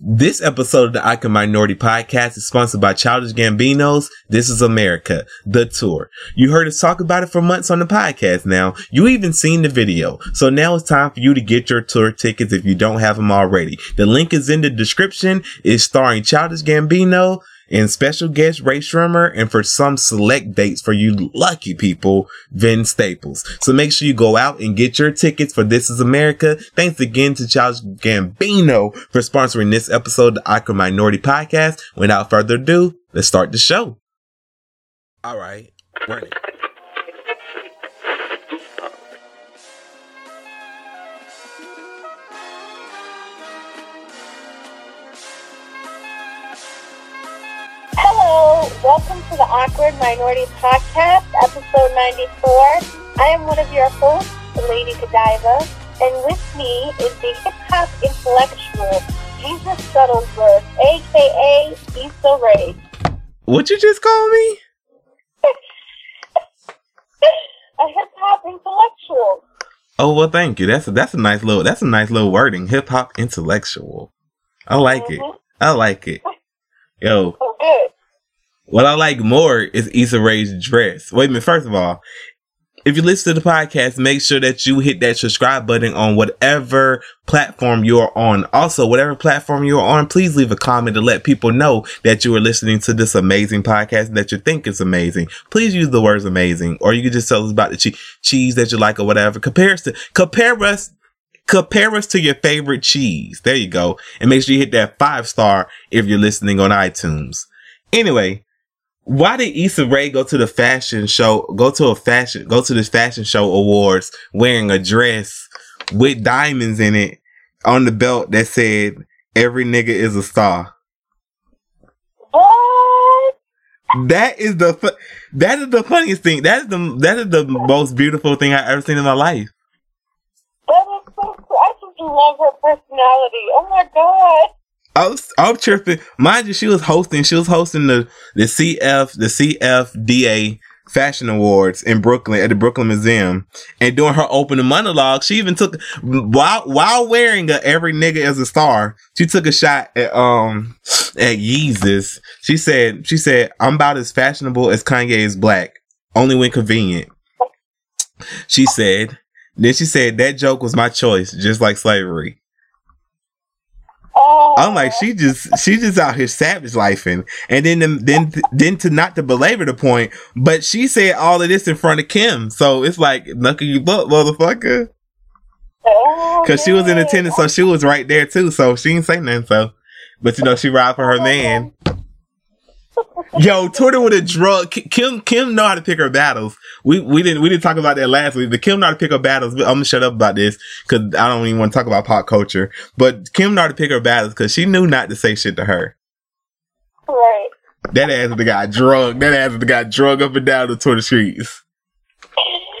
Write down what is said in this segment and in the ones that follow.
This episode of the Awkward Minority Podcast is sponsored by Childish Gambino's This is America, the tour. You heard us talk about it for months on the podcast now. You even seen the video. So now it's time for you to get your tour tickets if you don't have them already. The link is in the description. It's starring Childish Gambino, and special guest Rae Sremmurd, and for some select dates for you lucky people, Vince Staples. So make sure you go out and get your tickets for This Is America. Thanks again to Childish Gambino for sponsoring this episode of the Awkward Minority Podcast. Without further ado, let's start the show. All right, run it. Welcome to the Awkward Minority Podcast, episode 94. I am one of your hosts, Lady Godiva, and with me is the hip hop intellectual, Jesus Shuttlesworth, aka Issa Rae. What you just call me? a hip hop intellectual. Oh well, thank you. That's a, that's a nice little that's a nice little wording. Hip hop intellectual. I like mm-hmm. it. I like it. Yo. What I like more is Issa Rae's dress. Wait a minute. First of all, if you listen to the podcast, make sure that you hit that subscribe button on whatever platform you're on. Also, whatever platform you're on, please leave a comment to let people know that you are listening to this amazing podcast and that you think is amazing. Please use the words amazing, or you can just tell us about the che- cheese that you like or whatever. Compare us to, compare us compare us to your favorite cheese. There you go. And make sure you hit that five star if you're listening on iTunes. Anyway, why did Issa Rae go to the fashion show, go to a fashion, go to this fashion show awards wearing a dress with diamonds in it on the belt that said, every nigga is a star? What? That is the, fu- that is the funniest thing. That is the, that is the most beautiful thing I've ever seen in my life. That is so cool. I just love her personality. Oh my God. I was, I was tripping. Mind you, she was hosting. She was hosting the the CF the CFDA Fashion Awards in Brooklyn at the Brooklyn Museum, and during her opening monologue, she even took while while wearing a "Every Nigga Is a Star." She took a shot at um at Yeezus. She said she said I'm about as fashionable as Kanye is black, only when convenient. She said. Then she said that joke was my choice, just like slavery. Oh. I'm like, she just she just out here savage lifing, and then the, then then to not to belabor the point, but she said all of this in front of Kim, so it's like knuckle you butt, motherfucker. Oh, Cause she was in attendance, so she was right there too. So she didn't say nothing. So, but you know, she ride for her uh-huh. man. Yo, Twitter with a drug. Kim Kim know how to pick her battles. We we didn't we didn't talk about that last week, but Kim know how to pick her battles. I'm gonna shut up about this because I don't even want to talk about pop culture. But Kim know how to pick her battles because she knew not to say shit to her. Right. That ass the guy drug. That ass the guy drug up and down the Twitter streets.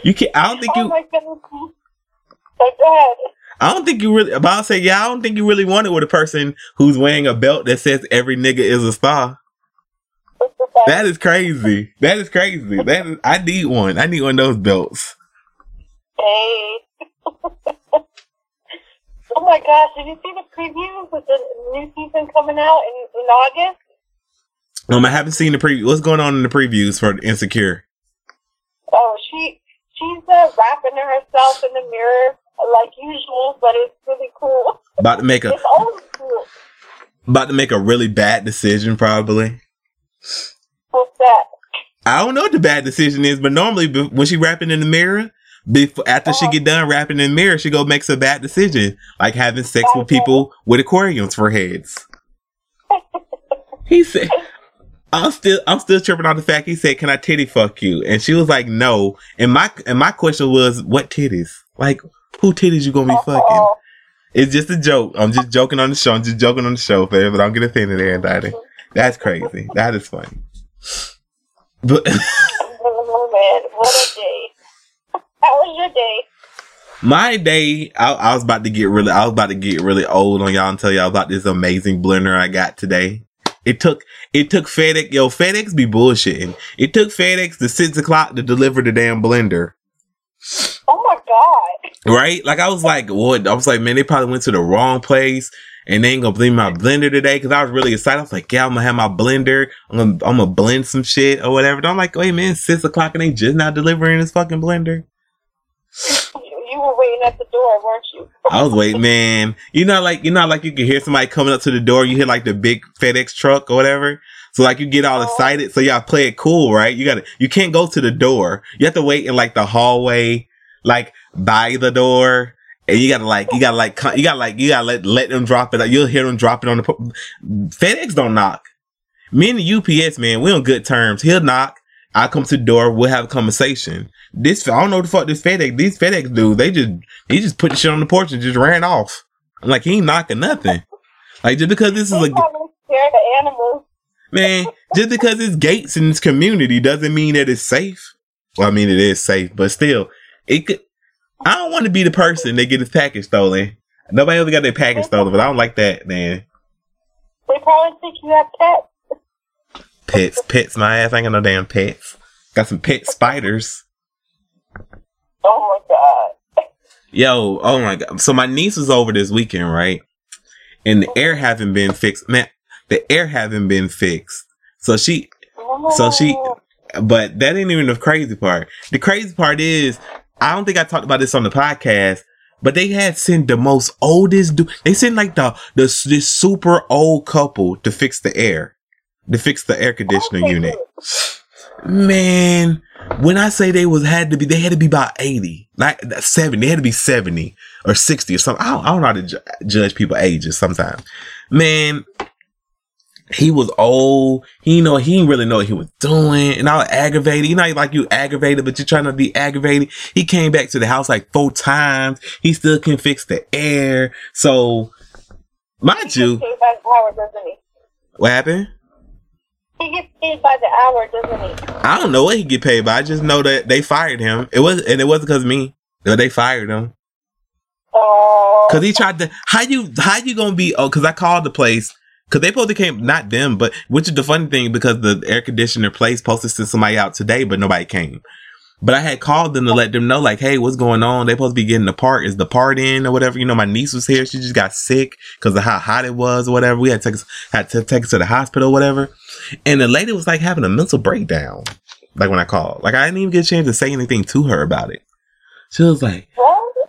You can not I don't think oh you. My goodness. So go ahead. I don't think you really. About to say yeah. I don't think you really want it with a person who's wearing a belt that says every nigga is a star. That is crazy. That is crazy. That is, I need one. I need one of those belts. Hey. oh my gosh, did you see the previews with the new season coming out in, in August? Um, I haven't seen the preview. What's going on in the previews for Insecure? Oh, she she's uh, rapping to herself in the mirror like usual, but it's really cool. About to make a It's about to make a really bad decision, probably. What's that? I don't know what the bad decision is, but normally when she rapping in the mirror, before after she get done rapping in the mirror, she go makes a bad decision, like having sex with people with aquariums for heads. He said, "I'm still, I'm still tripping on the fact he said, can I titty fuck you?" And she was like, "No." And my, and my question was, "What titties? Like, who titties you gonna be fucking?" Oh, It's just a joke. I'm just joking on the show. I'm just joking on the show, baby. But don't get offended, everybody. That's crazy. That is funny. But oh man, what a day! How was your day? my day, I, I was about to get really, I was about to get really old on y'all and tell y'all about this amazing blender I got today. It took, it took FedEx, yo, FedEx be bullshitting. It took FedEx to six o'clock to deliver the damn blender. Oh my god! Right? Like I was like, what? I was like, man, they probably went to the wrong place and they ain't gonna bring my blender today because I was really excited. I was like, yeah, I'm gonna have my blender. I'm gonna, I'm gonna blend some shit or whatever. And I'm like, wait, man, six o'clock and they just not delivering this fucking blender. You were waiting at the door, weren't you? I was waiting, man. You know, like you know, like you can hear somebody coming up to the door. You hear like the big FedEx truck or whatever. So like you get all uh-huh. excited. So y'all play it cool, right? You gotta, you can't go to the door. You have to wait in like the hallway, like by the door. And you gotta like, you gotta like, you gotta like, you gotta let, let them drop it. You'll hear them drop it on the, FedEx don't knock. Me and the UPS man, we on good terms. He'll knock. I come to the door. We'll have a conversation. This, I don't know the fuck this FedEx, these FedEx dudes, they just, he just put the shit on the porch and just ran off. I'm like, he ain't knocking nothing. Like just because this is a, Scare the animals. man, just because it's gates in this community doesn't mean that it's safe. Well, I mean it is safe, but still, it could. I don't want to be the person that get his package stolen. Nobody ever got their package stolen, but I don't like that, man. They probably think you have pets. Pets, pets, my ass. I ain't got no damn pets. Got some pet spiders. Oh my god. Yo, oh my god. So my niece was over this weekend, right? And the air haven't been fixed. Man, the air haven't been fixed. So she, so she, oh. but that ain't even the crazy part. The crazy part is, I don't think I talked about this on the podcast, but they had sent the most oldest dude. They sent like the, the, this super old couple to fix the air, to fix the air conditioner Okay, unit. Man, when I say they was had to be, they had to be about 80, like 70. They had to be 70 or 60 or something. I don't, I don't know how to ju- judge people ages sometimes. Man, he was old. He know he didn't really know what he was doing, and I was aggravated. You know, like you aggravated, but you're trying to be aggravated. He came back to the house like four times. He still can fix the air. So, mind you, gets paid by the hour, doesn't he? what happened? He gets paid by the hour, doesn't he? I don't know what he get paid, but I just know that they fired him. It was, and it wasn't because me. But They fired him Oh. because he tried to. How you? How you gonna be? Oh, because I called the place because they supposed to came. Not them, but which is the funny thing because the air conditioner place posted to somebody out today, but nobody came. But I had called them to let them know, like, hey, what's going on? They supposed to be getting the part. Is the part in or whatever? You know, my niece was here. She just got sick because of how hot it was or whatever. We had to take, us- had to take her to the hospital or whatever. And the lady was like having a mental breakdown. Like when I called, like I didn't even get a chance to say anything to her about it. She was like,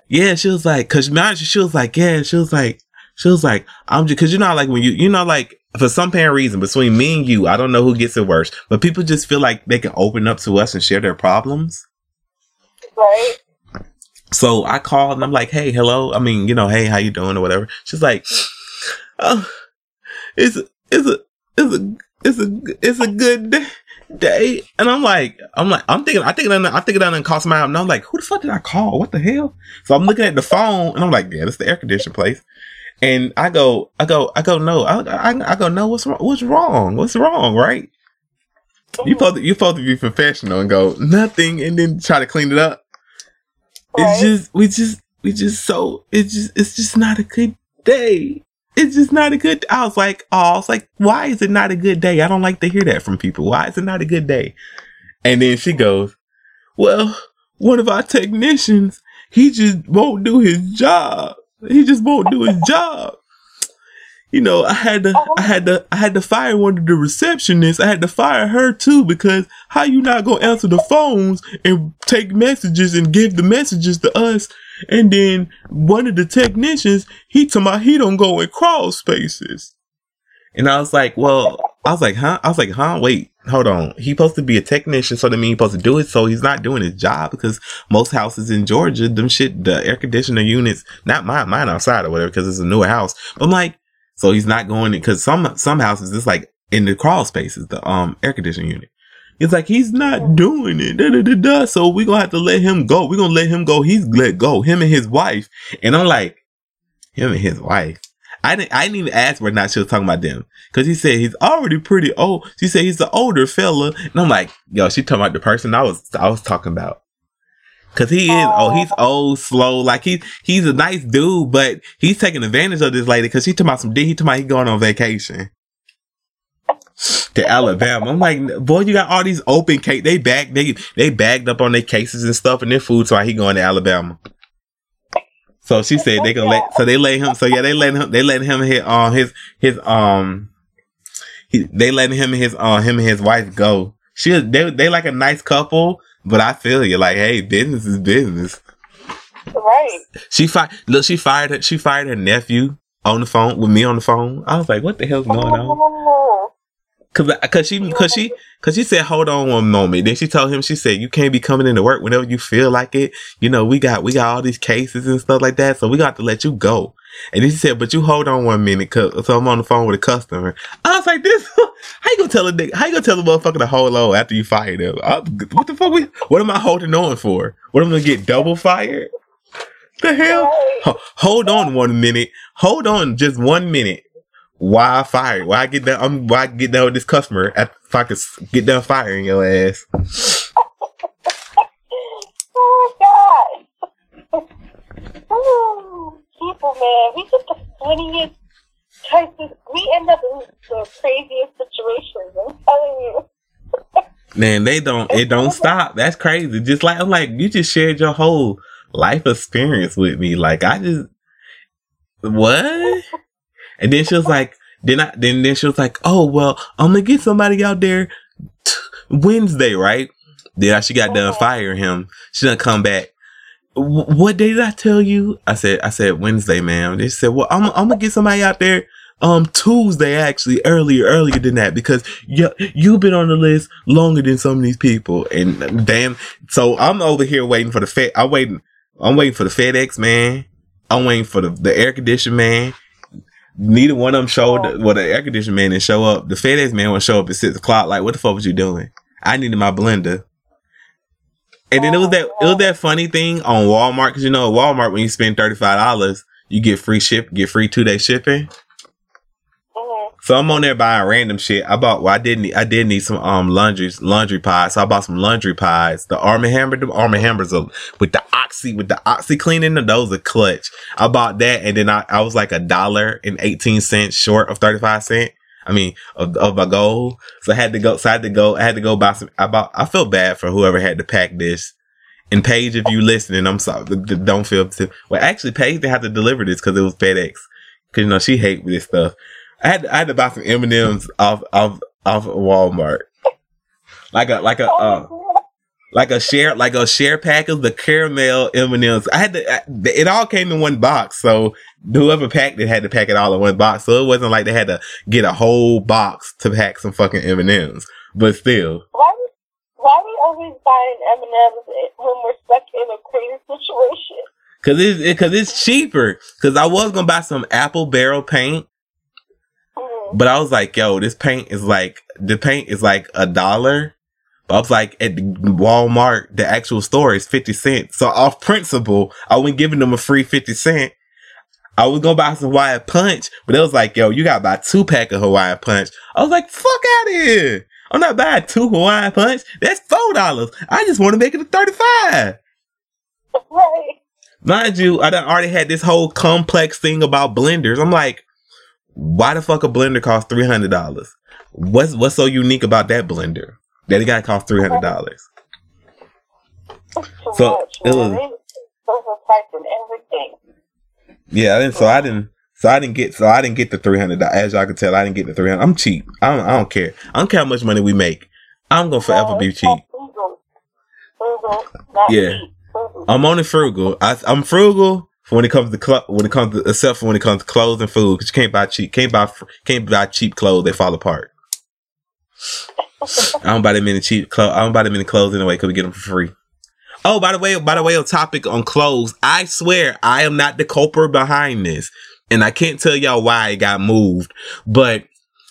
yeah, she was like, cause she was like, yeah, she was like, she was like, I'm just, cause you know, like when you, you know, like for some apparent reason between me and you, I don't know who gets it worse, but people just feel like they can open up to us and share their problems. Right? So I called and I'm like, hey, hello. I mean, you know, hey, how you doing or whatever. She's like, oh, it's, it's a, it's a, it's a, it's a good day. day. And I'm like, I'm like, I'm thinking, I think that, I think that done cost my, and I'm like, who the fuck did I call? What the hell? So I'm looking at the phone and I'm like, yeah, that's the air conditioner place. And I go, I go, I go, no, I, I, I go, no, what's wrong? What's wrong? What's wrong? Right? You supposed to, you supposed to be professional and go nothing, and then try to clean it up. It's Right. just, we just, we just so, it's just, it's just not a good day. It's just not a good. I was like, oh, I was like, why is it not a good day? I don't like to hear that from people. Why is it not a good day? And then she goes, well, one of our technicians, he just won't do his job. He just won't do his job. You know, I had to, I had to, I had to fire one of the receptionists. I had to fire her too because how you not gonna answer the phones and take messages and give the messages to us? And then one of the technicians, he told me he don't go in crawl spaces. And I was like, well, I was like, huh? I was like, huh? Wait, hold on. He supposed to be a technician, so that means he's supposed to do it. So he's not doing his job because most houses in Georgia, them shit, the air conditioner units, not mine, mine outside or whatever, because it's a newer house. But I'm like, so he's not going because some some houses it's like in the crawl spaces, the um air conditioning unit. It's like he's not doing it. Da, da, da, da. So we're gonna have to let him go. We're gonna let him go. He's let go. Him and his wife. And I'm like, him and his wife. I didn't I didn't even ask whether or not she was talking about them. Cause he said he's already pretty old. She said he's the older fella. And I'm like, yo, she talking about the person I was I was talking about. Cause he is oh he's oh. old, slow, like he he's a nice dude, but he's taking advantage of this lady because she talking about some he talking about he going on vacation to Alabama. I'm like, boy, you got all these open cake. They back they they bagged up on their cases and stuff and their food, so he going to Alabama. So she said they gonna let. So they let him. So yeah, they let him. They let him hit on uh, his his um. He, they letting him and his uh him and his wife go. She they they like a nice couple, but I feel you like hey, business is business. Right. She fired. Look, she fired. Her, she fired her nephew on the phone with me on the phone. I was like, what the hell's going on? Cause, cause she, cause she, cause she said, hold on one moment. Then she told him, she said, you can't be coming into work whenever you feel like it. You know, we got, we got all these cases and stuff like that. So we got to let you go. And then she said, but you hold on one minute. Cause, so I'm on the phone with a customer. I was like, this, how you gonna tell a nigga, how you gonna tell the motherfucker to hold on after you fire them? I, what the fuck we, what am I holding on for? What am I gonna get double fired? The hell? Ho- hold on one minute. Hold on just one minute. Why I fired? Why I get down? I'm why I get down with this customer at if I could get down firing your ass. Oh my god. Ooh, people, man, we get the funniest we end up in the craziest situations. I'm telling you. Man, they don't. It don't stop. That's crazy. Just like I'm like you just shared your whole life experience with me. Like I just what? And then she was like, then I then then she was like, oh well, I'm gonna get somebody out there t- Wednesday, right? Then she got done Mhm. firing him. She done come back. What day did I tell you? I said I said Wednesday, ma'am. They said, well, I'm I'm gonna get somebody out there um Tuesday actually earlier earlier than that because you you've been on the list longer than some of these people and damn so I'm over here waiting for the Fed I'm waiting I'm waiting for the FedEx man I'm waiting for the, the air condition man neither one of them showed oh. well the air condition man didn't show up. The FedEx man would show up at six o'clock. Like what the fuck was you doing? I needed my blender. And then it was that it was that funny thing on Walmart because you know at Walmart when you spend thirty five dollars you get free ship get free two day shipping. So I'm on there buying random shit. I bought. Well, I did need. I did need some um laundry laundry pies. So I bought some laundry pies. The Arm & Hammer. The Arm & Hammers are, with the oxy with the oxy cleaning. Those are clutch. I bought that, and then I, I was like a dollar and eighteen cents short of thirty five cent. I mean of of my goal. So I had to go. So I had to go. I had to go buy some. I bought. I felt bad for whoever had to pack this. And Paige, if you listening, I'm sorry. Don't feel too. Well, actually, Paige they had to deliver this because it was FedEx. Cause you know she hate this stuff. I had I had to buy some M and M's off off off of Walmart, like a like a uh, like a share like a share pack of the caramel M and M's. I had to. I, it all came in one box, so whoever packed it had to pack it all in one box. So it wasn't like they had to get a whole box to pack some fucking M and M's. But still, why, we- why we always buying M&M's when we're stuck in a crazy situation? cause it's it, cause it's cheaper. Cause I was gonna buy some apple barrel paint. But I was like, yo, this paint is like the paint is like a dollar. But I was like, at Walmart, the actual store is fifty cents. So off principle, I wasn't giving them a free fifty cent. I was gonna buy some Hawaiian Punch, but it was like, yo, you gotta buy two pack of Hawaiian Punch. I was like, fuck out of here. I'm not buying two Hawaiian Punch. That's four dollars. I just want to make it a thirty-five. Right. Mind you, I done already had this whole complex thing about blenders. I'm like, why the fuck a blender cost three hundred dollars? What's what's so unique about that blender that it got to cost three hundred dollars? So, much, it was- They overpricing everything. Yeah, I didn't, so I didn't. So I didn't get. So I didn't get the three hundred. As y'all can tell, I didn't get the three hundred. I'm cheap. I don't. I don't care. I don't care how much money we make. I'm gonna forever be cheap. Yeah. cheap. I'm only frugal. I, I'm frugal when it comes to clo- when it comes to except for when it comes to clothes and food. Cause you can't buy cheap. Can't buy can't buy cheap clothes. They fall apart. I don't buy them many cheap clothes. I don't buy them many clothes anyway because we get them for free. Oh, by the way, by the way, on topic on clothes, I swear I am not the culprit behind this, and I can't tell y'all why it got moved. But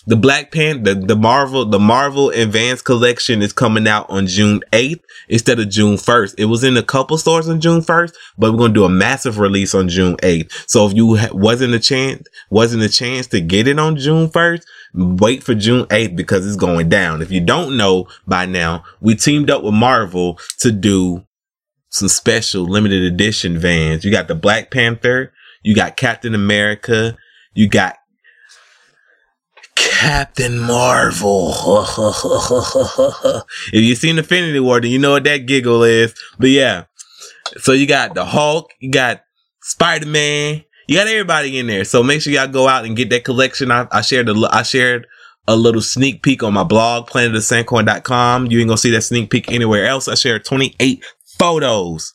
the Black Panther, the, the Marvel, the Marvel Advanced Collection is coming out on June eighth instead of June first. It was in a couple stores on June first, but we're gonna do a massive release on June eighth. So if you ha- wasn't a chance, wasn't a chance to get it on June first, wait for June 8th because it's going down. If you don't know by now, we teamed up with Marvel to do some special limited edition vans. You got the Black Panther, you got Captain America, you got Captain Marvel. if you've seen Infinity War, then you know what that giggle is. But yeah. So you got the Hulk, you got Spider Man. You got everybody in there. So make sure y'all go out and get that collection. I, I shared a, I shared a little sneak peek on my blog, planetofsanquon.com. You ain't gonna see that sneak peek anywhere else. I shared 28 photos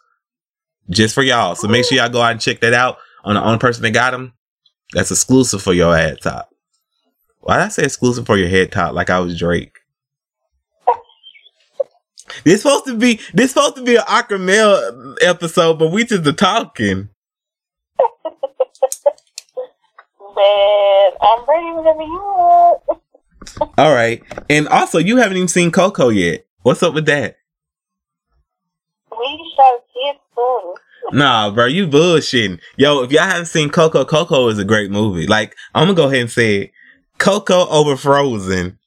just for y'all. So make sure y'all go out and check that out on the only person that got them. That's exclusive for your ad top. Why did I say exclusive for your head top like I was Drake? This supposed to be this supposed to be an mail episode, but we just the talking. Man, I'm ready whenever you are. All right, and also you haven't even seen Coco yet. What's up with that? We shall see it soon. Nah, bro, you bullshitting. Yo, if y'all haven't seen Coco, Coco is a great movie. Like, I'm gonna go ahead and say it. Coco over Frozen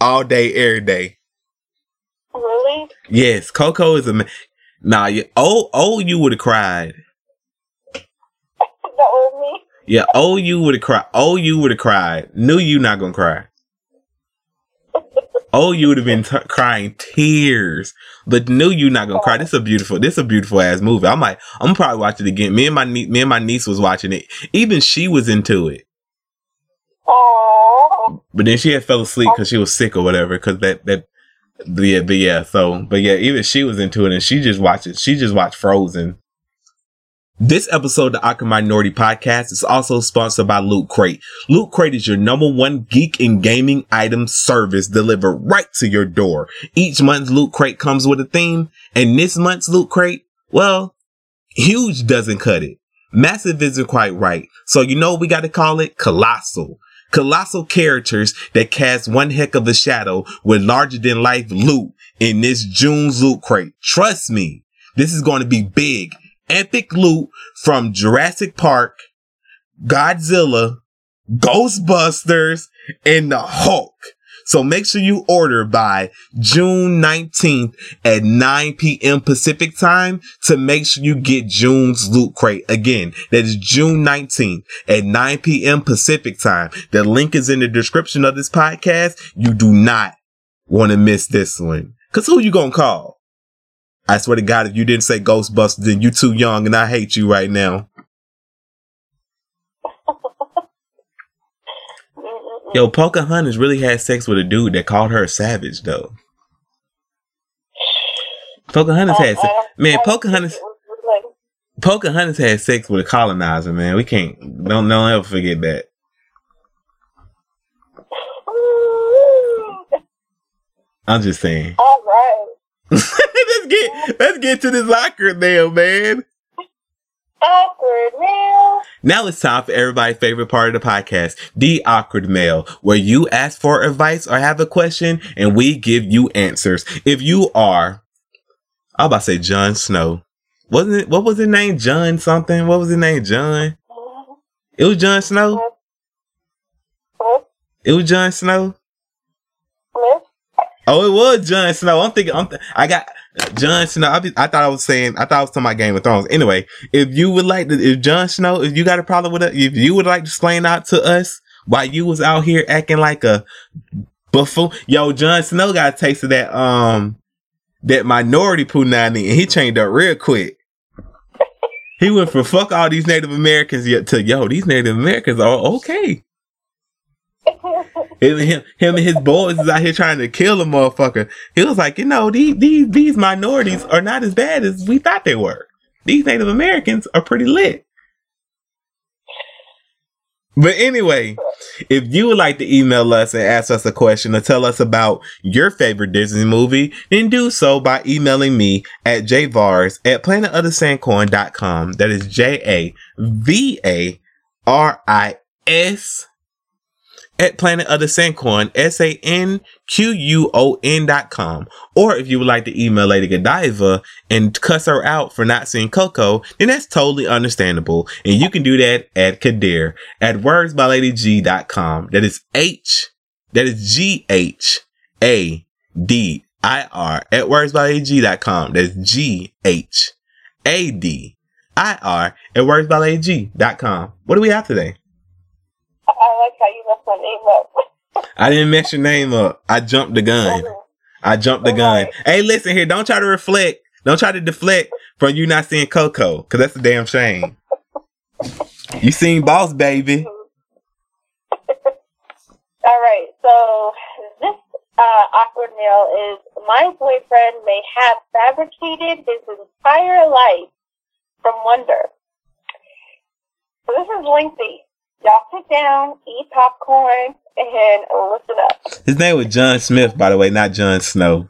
all day, every day. Really? Yes, Coco is a. ma- Nah, you, oh, oh, you would have cried. That was me. Yeah, oh, you would have cried. Oh, you would have cried. Knew you not gonna cry. Oh, you would have been t- crying tears, but knew you not gonna cry. This is a beautiful, this is a beautiful ass movie. I'm like, I'm probably watch it again. Me and my nie- me and my niece was watching it. Even she was into it. But then she had fell asleep because she was sick or whatever. Because that that, yeah, but yeah. So, but yeah, even she was into it, and she just watched it. She just watched Frozen. This episode of the Awkward Minority Podcast is also sponsored by Loot Crate. Loot Crate is your number one geek and gaming item service delivered right to your door. Each month's Loot Crate comes with a theme, and this month's Loot Crate, well, huge doesn't cut it. Massive isn't quite right. So you know we got to call it? Colossal. Colossal characters that cast one heck of a shadow with larger than life loot in this June's Loot Crate. Trust me, this is going to be big epic loot from Jurassic Park, Godzilla, Ghostbusters, and the Hulk. So make sure you order by June 19th at 9 p.m. Pacific time to make sure you get June's loot crate. Again, that is June 19th at 9 p.m. Pacific time. The link is in the description of this podcast. You do not want to miss this one. Cause who you gonna call? I swear to God, if you didn't say Ghostbusters, then you too young and I hate you right now. Yo, Pocahontas really had sex with a dude that called her a savage though. Pocahontas had sex. Uh-huh. Man, Pocahontas think it was like- Pocahontas had sex with a colonizer, man. We can't don't don't ever forget that. I'm just saying. All right. let's get let's get to this locker now, man. Awkward mail. Now it's time for everybody's favorite part of the podcast, the awkward mail, where you ask for advice or have a question and we give you answers. If you are, I was about to say John Snow. Wasn't it, what was his name? John something? What was his name? John? It was John Snow? It was John Snow? Oh, it was John Snow. I'm thinking, I'm th- I got Jon Snow. I, be, I thought I was saying, I thought I was talking about Game of Thrones. Anyway, if you would like to, if Jon Snow, if you got a problem with it, if you would like to explain out to us why you was out here acting like a buffoon, yo, Jon Snow got a taste of that, um, that minority punani and he changed up real quick. He went from fuck all these Native Americans to yo, these Native Americans are okay. Him, him, him and his boys is out here trying to kill a motherfucker. He was like, you know, these these these minorities are not as bad as we thought they were. These Native Americans are pretty lit. But anyway, if you would like to email us and ask us a question or tell us about your favorite Disney movie, then do so by emailing me at javaris at planetofthesanquon.com. That is J A V A R I S at Planet of the Sanquon, S A N Q U O N dot com. Or if you would like to email Lady Godiva and cuss her out for not seeing Coco, then that's totally understandable. And you can do that at Ghadir at wordsbyladyg.com. That is H, that is G H A D I R at wordsbyladyg.com. That's G H A D I R at wordsbyladyg.com. What do we have today? Name up. I didn't mess your name up. I jumped the gun. I jumped the gun. Hey, listen here. Don't try to reflect. Don't try to deflect from you not seeing Coco, because that's a damn shame. You seen Boss Baby? All right, so this uh, awkward mail is my boyfriend may have fabricated his entire life from Wonder. So this is lengthy. Y'all sit down, eat popcorn, and listen up. His name was John Smith, by the way, not John Snow.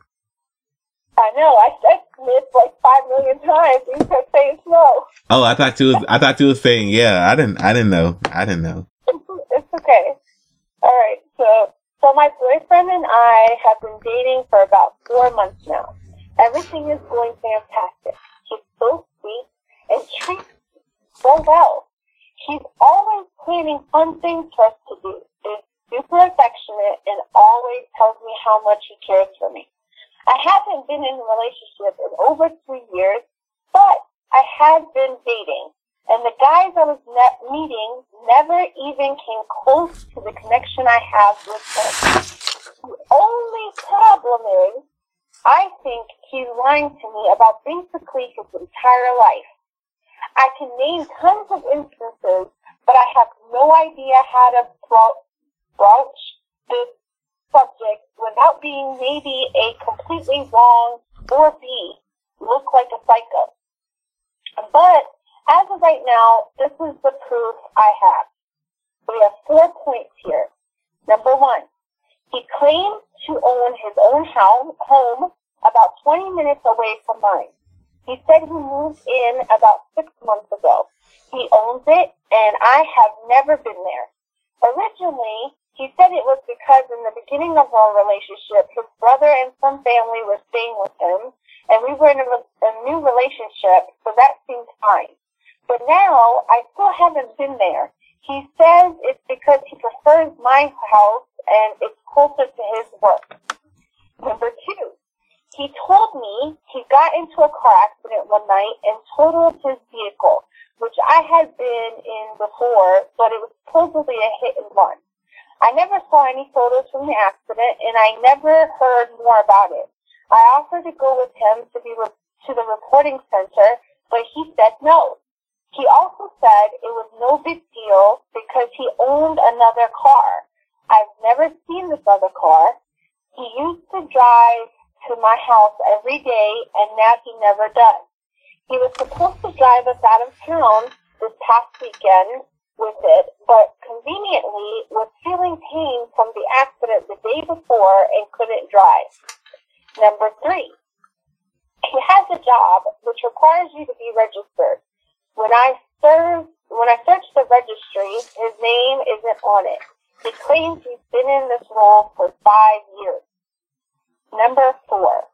I know. I said Smith like five million times. You kept saying Snow. Oh, I thought you was I thought you was saying yeah. I didn't I didn't know. I didn't know. It's okay. All right. So, so my boyfriend and I have been dating for about four months now. Everything is going fantastic. He's so sweet and treats so well. He's always planning fun things for us to do. Is super affectionate and always tells me how much he cares for me. I haven't been in a relationship in over three years, but I have been dating. And the guys I was ne- meeting never even came close to the connection I have with him. The only problem is, I think he's lying to me about basically his entire life. I can name tons of instances, but I have no idea how to broach, this subject without being maybe a completely wrong or B, look like a psycho. But as of right now, this is the proof I have. We have four points here. Number one, he claims to own his own house, home about 20 minutes away from mine. He said he moved in about six months ago. He owns it, and I have never been there. Originally, he said it was because in the beginning of our relationship, his brother and some family were staying with him, and we were in a, a new relationship, so that seemed fine. But now, I still haven't been there. He says it's because he prefers my house and it's closer to his work. Number two, he told me he got into a car accident one night and totaled his vehicle, which I had been in before, but it was supposedly a hit and run. I never saw any photos from the accident, and I never heard more about it. I offered to go with him to be re- to the reporting center, but he said no. He also said it was no big deal because he owned another car. I've never seen this other car. He used to drive to my house every day, and now he never does. He was supposed to drive us out of town this past weekend with it, but conveniently was feeling pain from the accident the day before and couldn't drive. Number three, he has a job which requires you to be registered. When I serve, when I search the registry, his name isn't on it. He claims he's been in this role for five years. Number four,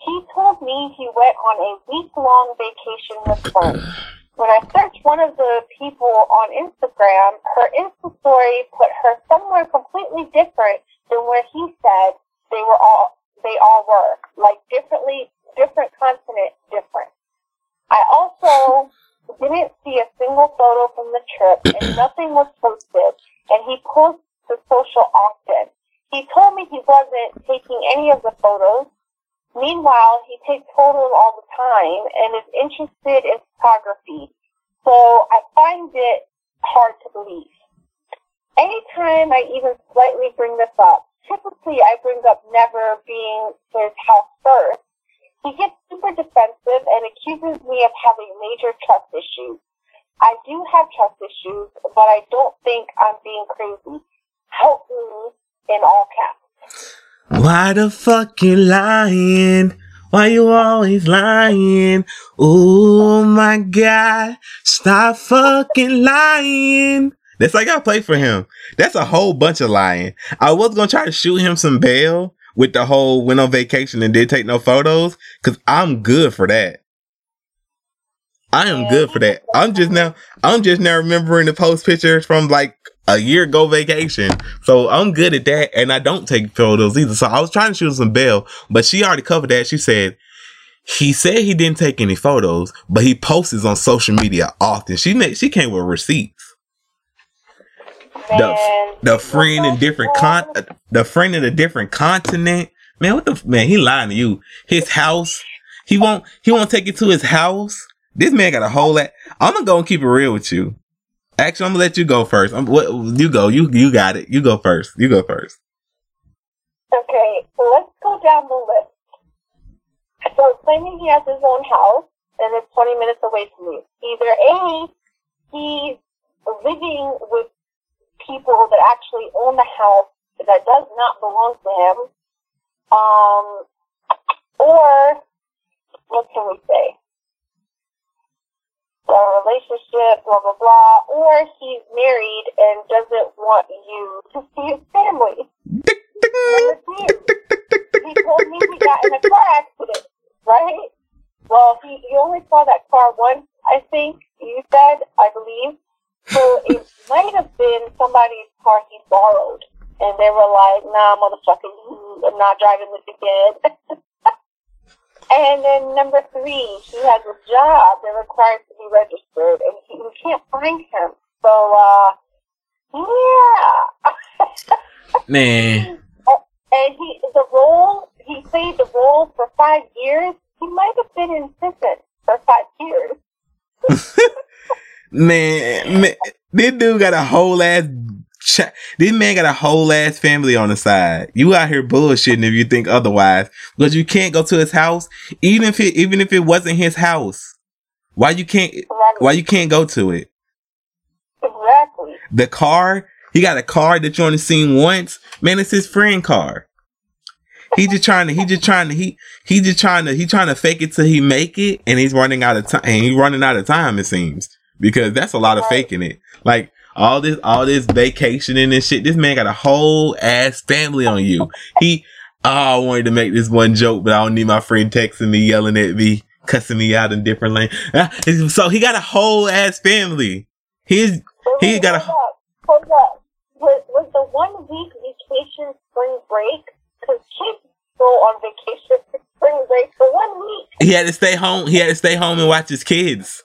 he told me he went on a week-long vacation with friends. When I searched one of the people on Instagram, her Insta story put her somewhere completely different than where he said they were all they all were, like differently, different continent, different. I also didn't see a single photo from the trip, and nothing was posted. And he posts to social often. He told me he wasn't taking any of the photos. Meanwhile, he takes photos all the time and is interested in photography. So I find it hard to believe. Anytime I even slightly bring this up, typically I bring up never being his house first, he gets super defensive and accuses me of having major trust issues. I do have trust issues, but I don't think I'm being crazy. Help me in all caps. Why the fuck you lying? Why you always lying? Oh my god, stop fucking lying. That's like I play for him. That's a whole bunch of lying. I was gonna try to shoot him some bail with the whole went on vacation and did take no photos, cause I'm good for that. I am good for that. I'm just now, I'm just now remembering the post pictures from like a year ago vacation. So I'm good at that. And I don't take photos either. So I was trying to shoot some bail, but she already covered that. She said, he said he didn't take any photos, but he posts on social media often. She made, she came with receipts. The, the friend in different con, the friend in a different continent. Man, what the man? He lying to you. His house. He won't. He won't take you to his house. This man got a whole lot. I'm gonna go and keep it real with you. Actually, I'm gonna let you go first. I'm, what, you go. You you got it. You go first. You go first. Okay, so let's go down the list. So claiming he has his own house and it's 20 minutes away from you. Either A, he's living with people that actually own the house that does not belong to him. Um, or, what can we say? A relationship, blah, blah, blah. Or he's married and doesn't want you to see his family. He told me he got in a car accident, right? Well, he, he only saw that car once, I think you said, I believe. So it might have been somebody's car he borrowed. And they were like, nah, motherfucker, I'm not driving this again. and then number three, he has a job that requires to be registered, and he, we can't find him. So, uh, yeah. Man, And he, the role, he played the role for five years. He might have been in prison for five years. man, man, this dude got a whole ass. This man got a whole ass family on the side. You out here bullshitting if you think otherwise, because you can't go to his house, even if it even if it wasn't his house. Why you can't? Right? Why you can't go to it? Exactly. The car, he got a car that you only seen once. Man, it's his friend car. He just trying to, he just trying to, he, he just trying to, he trying to fake it till he make it, and he's running out of time. And he's running out of time, it seems, because that's a lot of faking it. Like all this, all this vacationing and shit. This man got a whole ass family on you. He, oh, I wanted to make this one joke, but I don't need my friend texting me, yelling at me, cussing me out in different lanes. Ah, so he got a whole ass family. He's He got a- hold up. Hold up. Was, was the one week vacation spring break? Because kids go on vacation for spring break for one week. He had to stay home. He had to stay home and watch his kids.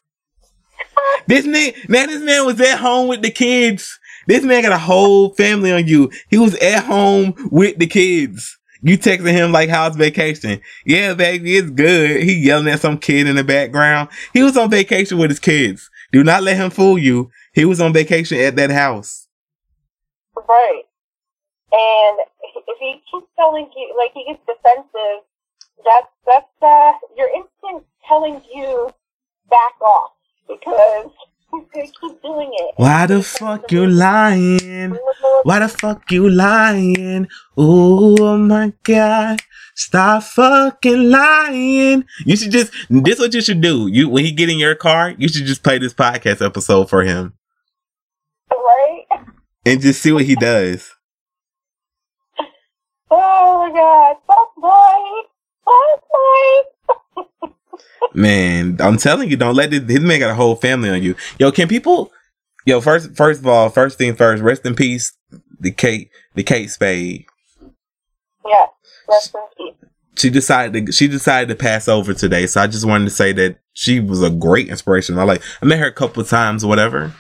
This man, this man was at home with the kids. This man got a whole family on you. He was at home with the kids. You texting him like, how's vacation? Yeah, baby, it's good. He yelling at some kid in the background. He was on vacation with his kids. Do not let him fool you. He was on vacation at that house. Right. And if he keeps telling you, like he gets defensive, that's that's uh, your instinct telling you back off because he's gonna keep doing it. Why the fuck you lying? Why the fuck you lying? Oh my god. Stop fucking lying. You should just this what you should do. You when he get in your car, you should just play this podcast episode for him Right? and just see what he does. Oh my god. Fuck boy. Fuck boy. Man, I'm telling you, don't let this, this man got a whole family on you. Yo, can people Yo, first first of all, first thing first, rest in peace, the Kate the Kate Spade. Yeah. Rest in peace. she decided to, she decided to pass over today. So I just wanted to say that she was a great inspiration. I like I met her a couple of times whatever.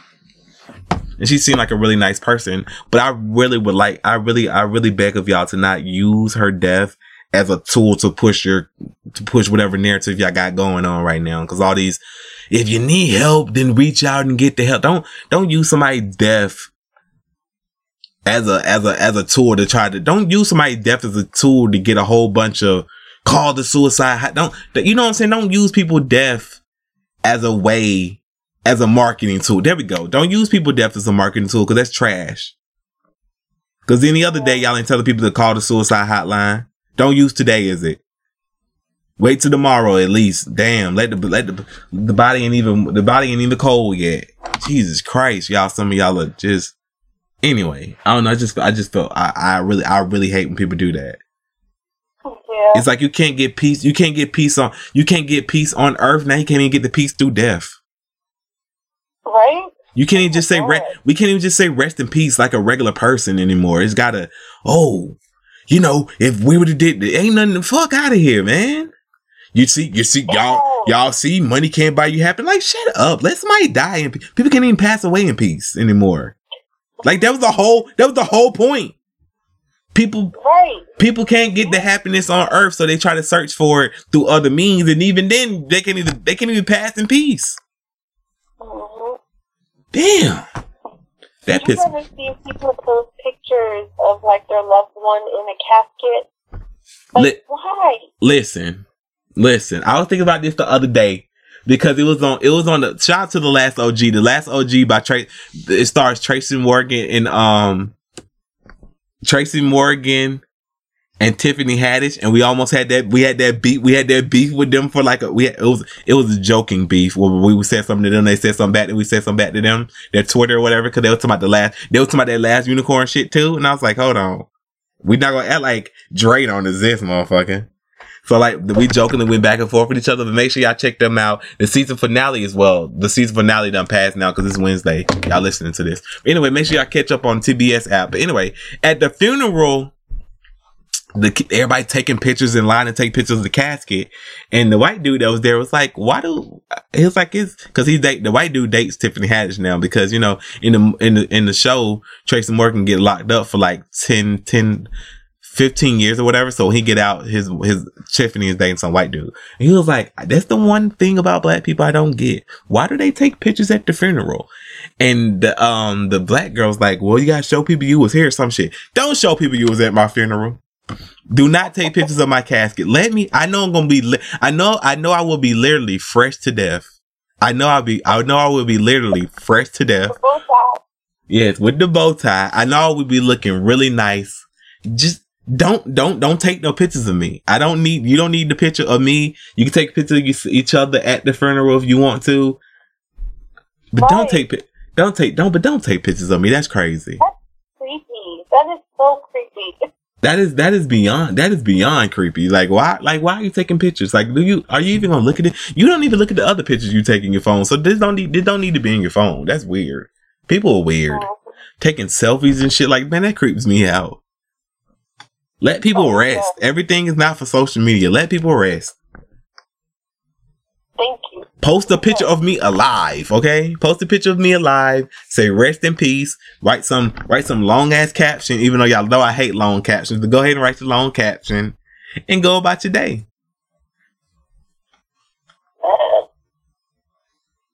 And she seemed like a really nice person. But I really would like I really I really beg of y'all to not use her death as a tool to push your to push whatever narrative y'all got going on right now. Cause all these if you need help, then reach out and get the help. Don't don't use somebody death as a as a as a tool to try to don't use somebody death as a tool to get a whole bunch of call the suicide. Don't you know what I'm saying? Don't use people death as a way as a marketing tool. There we go. Don't use people death as a marketing tool because that's trash. Because any other day y'all ain't telling people to call the suicide hotline don't use today is it wait till tomorrow at least damn let the let the the body ain't even the body ain't even cold yet Jesus Christ y'all some of y'all are just anyway, I don't know. I just, I just felt, I, I really, I really hate when people do that. Yeah. It's like you can't get peace. You can't get peace on, you can't get peace on earth. Now you can't even get the peace through death. Right? You can't even just oh say, re- we can't even just say rest in peace like a regular person anymore. It's gotta, oh, you know, if we would have did, ain't nothing the fuck out of here, man. You see, you see, y'all, y'all see, money can't buy you happiness. Like, shut up. Let somebody die in peace. People can't even pass away in peace anymore. Like that was the whole, that was the whole point. People, Right. people can't get the happiness on earth, so they try to search for it through other means, and even then, they can't even they can't even pass in peace. hmm Damn. That Did you ever see people post pictures of like their loved one in a casket? Like, Li- why? listen, listen. I was thinking about this the other day because it was on. It was on the shout out to the last OG. The last OG by Trace. It stars Tracy Morgan and um Tracy Morgan and Tiffany Haddish, and we almost had that. We had that beef. We had that beef with them for like a. We had, it was it was a joking beef where we said something to them. They said something back. And we said something back to them. Their Twitter or whatever because they were talking about the last. They were talking about that last unicorn shit too. And I was like, hold on, we not gonna act like Dre don't exist, motherfucker. So like we jokingly went back and forth with each other, but make sure y'all check them out. The season finale as well. The season finale done passed now because it's Wednesday. Y'all listening to this. But anyway, make sure y'all catch up on TBS app. But anyway, at the funeral, the everybody taking pictures in line and take pictures of the casket, and the white dude that was there was like, "Why do?" He was like, "It's because he date the white dude dates Tiffany Haddish now because you know in the in the in the show Tracy Morgan get locked up for like 10, 10 15 years or whatever. So he get out, his his Tiffany is dating some white dude. And he was like, "That's the one thing about black people I don't get. Why do they take pictures at the funeral?" And the um the black girl's like, "Well, you gotta show people you was here, some shit. Don't show people you was at my funeral." Do not take pictures of my casket. Let me. I know I'm gonna be. Li- I know. I know I will be literally fresh to death. I know I'll be. I know I will be literally fresh to death. Yes, with the bow tie. I know I will be looking really nice. Just don't don't don't take no pictures of me. I don't need. You don't need the picture of me. You can take pictures of each other at the funeral if you want to. But don't take. Don't take. Don't. But don't take pictures of me. That's crazy. That's Creepy. That is so creepy. That is that is beyond that is beyond creepy. Like why like why are you taking pictures? Like do you are you even gonna look at it? You don't even look at the other pictures you take in your phone. So this don't need this don't need to be in your phone. That's weird. People are weird. Taking selfies and shit like man, that creeps me out. Let people Oh, rest. Everything is not for social media. Let people rest. Thank you. Post a picture of me alive, okay? Post a picture of me alive. Say rest in peace. Write some write some long ass caption, even though y'all know I hate long captions, but go ahead and write the long caption and go about your day.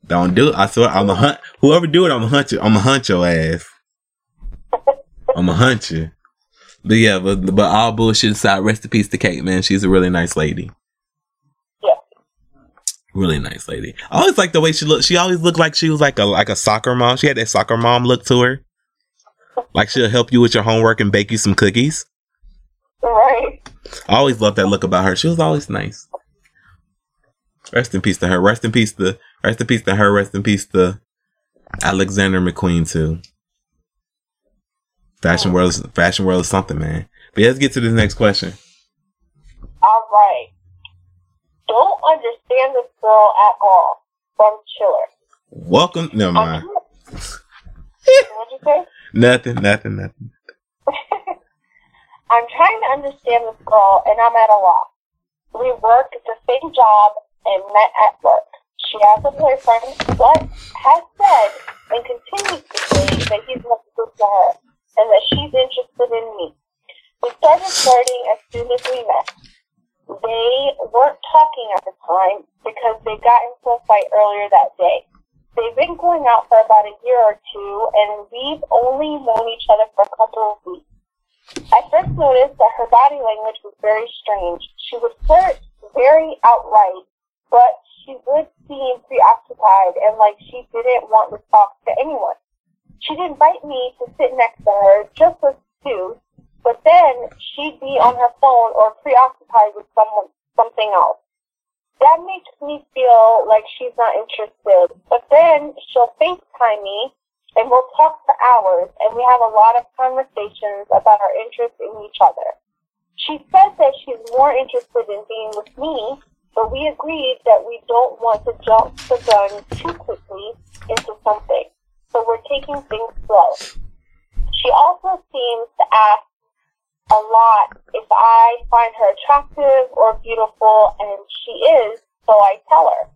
Don't do it. I swear I'm a hunt whoever do it, I'm a hunt you. I'm a hunt your ass. I'm a hunt you. But yeah, but but all bullshit aside, rest in peace to Kate, man. She's a really nice lady. Really nice lady. I always like the way she looked. She always looked like she was like a like a soccer mom. She had that soccer mom look to her. Like she'll help you with your homework and bake you some cookies. right. I always loved that look about her. She was always nice. Rest in peace to her. Rest in peace to rest in peace to her. Rest in peace to Alexander McQueen too. Fashion world, is, fashion world is something, man. But yeah, let's get to this next question. All right. Don't understand this girl at all. From Chiller. Welcome. Never um, mind. What'd you say? Nothing. Nothing. Nothing. I'm trying to understand this girl, and I'm at a loss. We work at the same job and met at work. She has a boyfriend, but has said and continues to say that he's not good for her and that she's interested in me. We started flirting as soon as we met. They weren't talking at the time because they got into a fight earlier that day. They've been going out for about a year or two, and we've only known each other for a couple of weeks. I first noticed that her body language was very strange. She would flirt very outright, but she would seem preoccupied and like she didn't want to talk to anyone. She'd invite me to sit next to her just as two, but then she'd be on her phone or preoccupied with someone, something else. That makes me feel like she's not interested. But then she'll FaceTime me and we'll talk for hours and we have a lot of conversations about our interest in each other. She said that she's more interested in being with me, but we agreed that we don't want to jump the gun too quickly into something. So we're taking things slow. She also seems to ask a lot if I find her attractive or beautiful, and she is, so I tell her.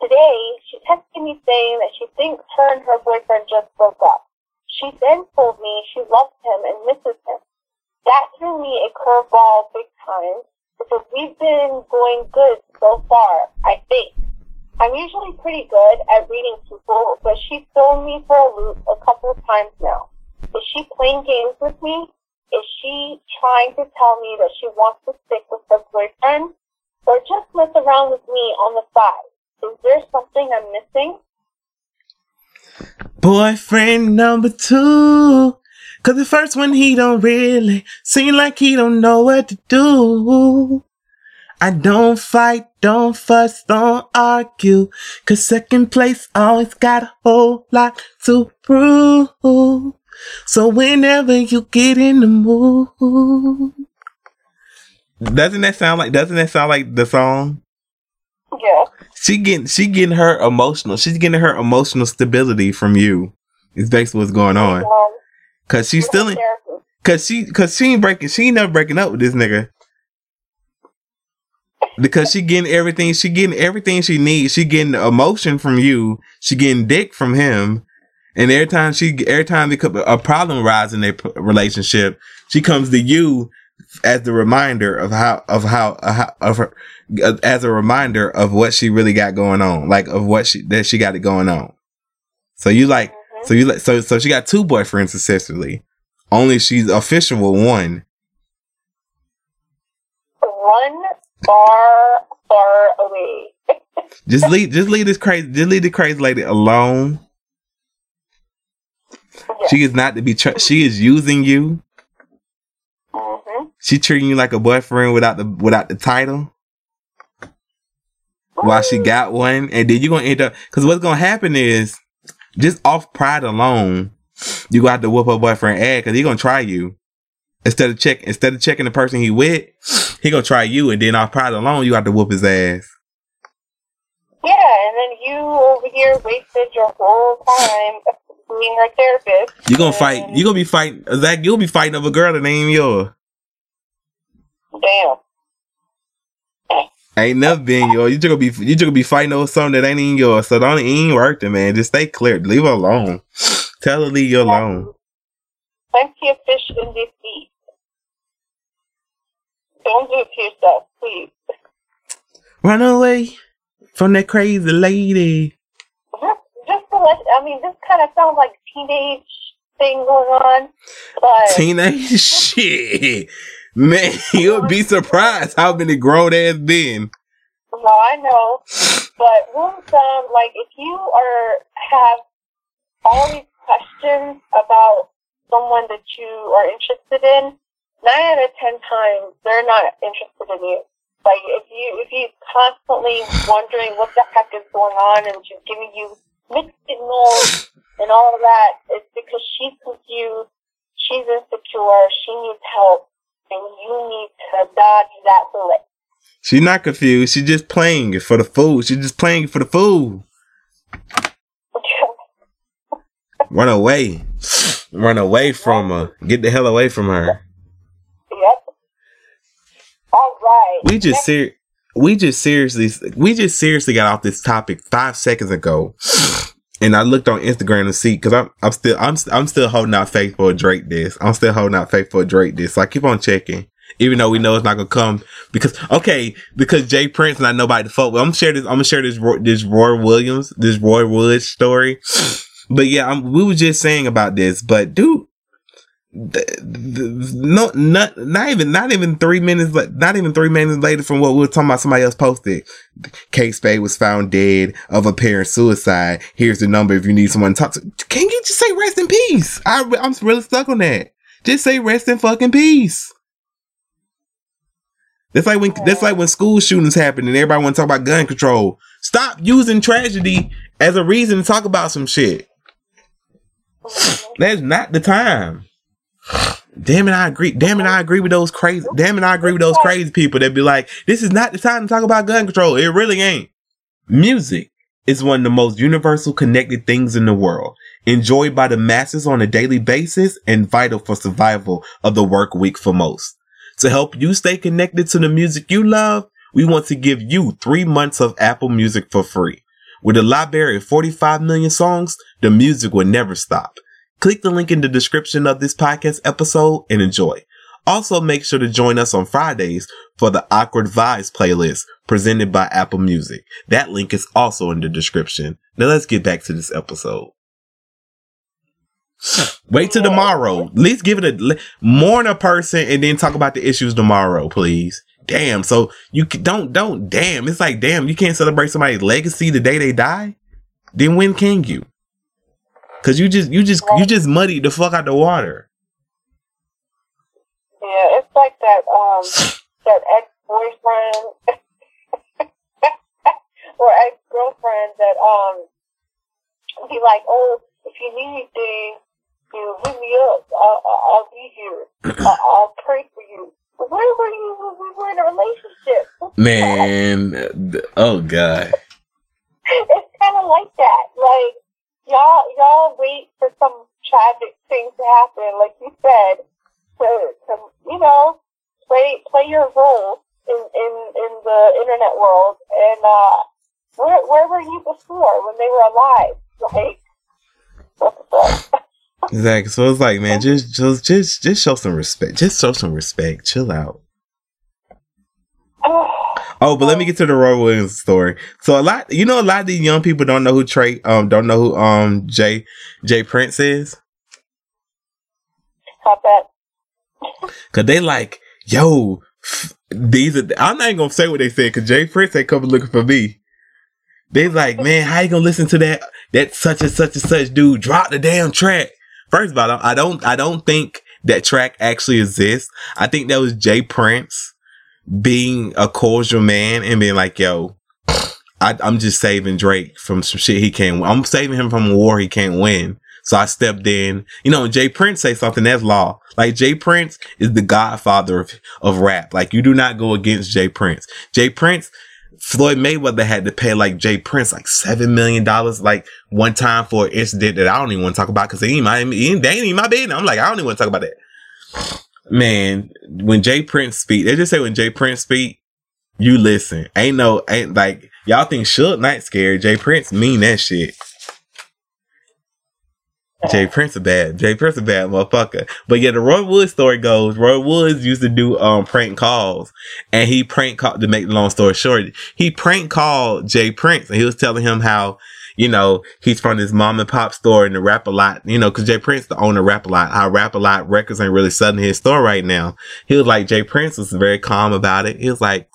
Today, she texted me saying that she thinks her and her boyfriend just broke up. She then told me she loves him and misses him. That threw me a curveball big time because we've been going good so far, I think. I'm usually pretty good at reading people, but she's thrown me for a loop a couple of times now. Is she playing games with me? Is she trying to tell me that she wants to stick with her boyfriend? Or just mess around with me on the side? Is there something I'm missing? Boyfriend number two. Cause the first one he don't really seem like he don't know what to do. I don't fight, don't fuss, don't argue. Cause second place always got a whole lot to prove. So whenever you get in the mood. Doesn't that sound like doesn't that sound like the song? Yeah. She getting she getting her emotional. She's getting her emotional stability from you. Is basically what's going on. Um, Cause she's still in, cause she cause she ain't breaking she ain't never breaking up with this nigga. Because she getting everything she getting everything she needs. She getting emotion from you. She getting dick from him. And every time she every time a problem arises in their p- relationship, she comes to you as the reminder of how of how, uh, how of her uh, as a reminder of what she really got going on, like of what she that she got it going on. So you like Mhm. so you like so so she got two boyfriends essentially. Only she's official with one. One far, far away. Just leave just leave this crazy just leave the crazy lady alone. She is not to be tr- she is using you. hmm She treating you like a boyfriend without the without the title. While she got one, and then you're gonna end up because what's gonna happen is just off pride alone, you gonna have to whoop her boyfriend ass because he gonna try you instead of check instead of checking the person he with, he gonna try you, and then off pride alone, you have to whoop his ass. Yeah, and then you over here wasted your whole time being therapist. You gonna fight. You gonna be fighting Zach. You'll be fighting over a girl that ain't yours. Damn. Ain't never been yours. You just gonna be you just gonna be fighting over something that ain't even yours. So don't ain't worth it, man. Just stay clear. Leave her alone. Tell her leave you alone. Plenty of fish in this sea. Don't do it to yourself, please. Run away from that crazy lady. Just, just I mean, this kind of sounds like teenage thing going on, but Teenage shit. Man, you'll be surprised how many grown ass men. no, I know. But rule of thumb, like if you are have all these questions about someone that you are interested in, nine out of ten times they're not interested in you. Like if you if you constantly wondering what the heck is going on and she's giving you mixed signals and all of that, it's because she's confused, she's insecure, she needs help, and you need to dodge that bullet. She's not confused. She's just playing it for the fool. She's just playing it for the fool. Run away. Run away from her. Get the hell away from her. Yep. All right. We just Next- ser- we just seriously we just seriously got off this topic five seconds ago, and I looked on Instagram to see because I'm I'm still I'm I'm still holding out faith for a Drake this. I'm still holding out faith for a Drake this. So I keep on checking, even though we know it's not gonna come because okay because J. Prince not nobody to fuck with. I'm gonna share this. I'm gonna share this this Roy Williams this Roy Woods story. But yeah, I'm, we were just saying about this, but dude, th- th- no, not not even not even three minutes, not even three minutes later from what we were talking about, somebody else posted. Kate Spade was found dead of apparent suicide. Here's the number if you need someone to talk to. Can you just say rest in peace? I I'm really stuck on that. Just say rest in fucking peace. That's like when that's like when school shootings happen and everybody want to talk about gun control. Stop using tragedy as a reason to talk about some shit. That's not the time. Damn it, I agree. Damn it, I agree with those crazy. Damn it, I agree with those crazy people that be like, "This is not the time to talk about gun control." It really ain't. Music is one of the most universal connected things in the world, enjoyed by the masses on a daily basis and vital for survival of the work week for most. To help you stay connected to the music you love, we want to give you three months of Apple Music for free. With a library of 45 million songs, the music will never stop. Click the link in the description of this podcast episode and enjoy. Also, make sure to join us on Fridays for the Awkward Vibes playlist presented by Apple Music. That link is also in the description. Now let's get back to this episode. Wait till tomorrow. At least give it a mourn a person and then talk about the issues tomorrow, please. Damn. So you don't don't damn. It's like damn. You can't celebrate somebody's legacy the day they die. Then when can you? Cause you just you just you just muddied the fuck out the water. Yeah, it's like that um that ex boyfriend or ex girlfriend that um be like, oh, if you need anything, you know, hit me up. I'll, I'll be here. I'll, I'll pray for you. Where were you when we were in a relationship? Man, oh god. It's kind of like that. Like y'all, y'all wait for some tragic thing to happen, like you said, to, to you know, play play your role in in in the internet world. And uh, where where were you before when they were alive? Like, what the fuck? Exactly. So it's like, man, just just just just show some respect. Just show some respect. Chill out. Oh, but let me get to the Roy Williams story. So a lot, you know, a lot of these young people don't know who Trey, um, don't know who um Jay J. Prince is. Stop that. Cause they like, yo, these are. I'm not even gonna say what they said. Cause J. Prince ain't coming looking for me. They like, man, how you gonna listen to that? That such and such and such dude drop the damn track. First of all, I don't, I don't think that track actually exists. I think that was J. Prince being a cordial man and being like, yo, I, am just saving Drake from some shit he can't. I'm saving him from a war he can't win. So I stepped in. You know, J. Prince say something that's law. Like J. Prince is the godfather of, of rap. Like you do not go against J. Prince. J. Prince, Floyd Mayweather had to pay like J. Prince like seven million dollars like one time for an incident that I don't even want to talk about because he ain't my, they ain't even my business. I'm like I don't even want to talk about that man, when J. Prince speak, they just say when J. Prince speak, you listen. Ain't no, ain't like y'all think Suge Knight scared. J. Prince mean that shit. J. Prince a bad, J. Prince a bad motherfucker. But yeah, the Roy Woods story goes, Roy Woods used to do, um, prank calls and he prank called, to make the long story short, he prank called J. Prince and he was telling him how you know, he's from his mom and pop store and the Rap-A-Lot, you know, cause J. Prince, the owner Rap-A-Lot, how Rap-A-Lot records ain't really selling his store right now. He was like, J. Prince was very calm about it. He was like,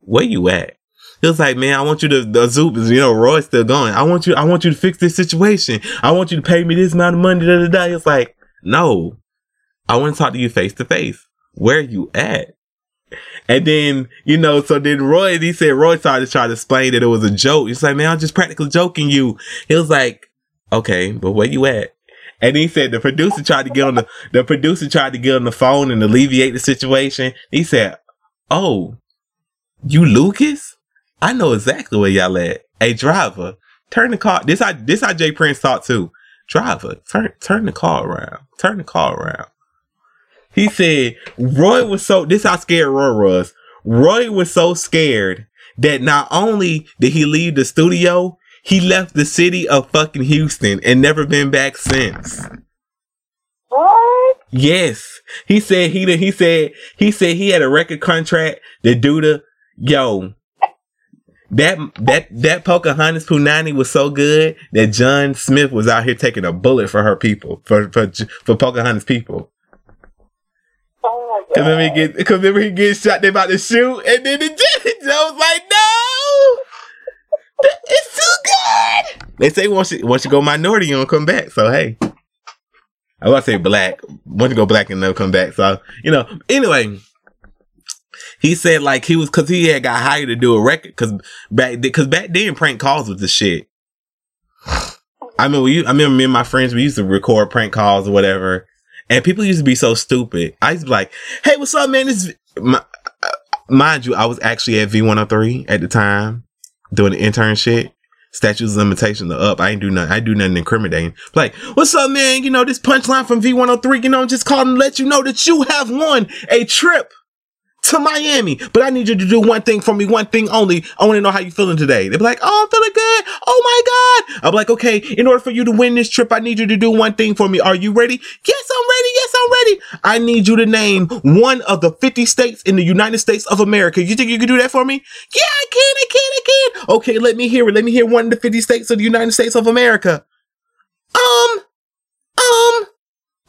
where you at? He was like, man, I want you to, the Zoop is, you know, Roy's still going. I want you, I want you to fix this situation. I want you to pay me this amount of money. Da, da, da. He was like, no, I want to talk to you face to face. Where you at? And then, you know, so then Roy, he said Roy started to try to explain that it was a joke. He's like, man, I'm just practically joking you. He was like, okay, but where you at? And he said the producer tried to get on the, the producer tried to get on the phone and alleviate the situation. He said, oh, you Lucas? I know exactly where y'all at. Hey, driver, turn the car. This I, this how J. Prince thought too. Driver, turn, turn the car around. Turn the car around. He said Roy was so this how scared Roy was. Roy was so scared that not only did he leave the studio, he left the city of fucking Houston and never been back since. What? Yes. He said he he said he said he had a record contract that do the yo that that that Pocahontas Punani was so good that John Smith was out here taking a bullet for her people for for for Pocahontas people. Cause then he get, cause then he gets shot. They about to shoot, and then the judge was like, "No, it's too good." They say once you once you go minority, you don't come back. So hey, I want to say black. Once you go black and never come back. So you know. Anyway, he said like he was because he had got hired to do a record because back because back then prank calls was the shit. I mean, we, I remember me and my friends we used to record prank calls or whatever and people used to be so stupid. I used to be like, "Hey, what's up, man?" This, my, uh, mind you, I was actually at V103 at the time doing the intern shit. Statutes of limitations are up. I ain't do nothing. I do nothing incriminating. Like, what's up, man? You know, this punchline from V103, you know, just calling to let you know that you have won a trip to Miami. But I need you to do one thing for me, one thing only. I want to know how you feeling today. They'll be like, oh, I'm feeling good. Oh my God. I'm like, okay, in order for you to win this trip, I need you to do one thing for me. Are you ready? Yes, I'm ready. Yes, I'm ready. I need you to name one of the 50 states in the United States of America. You think you can do that for me? Yeah, I can, I can, I can. Okay, let me hear it. Let me hear one of the 50 states of the United States of America. Um, um,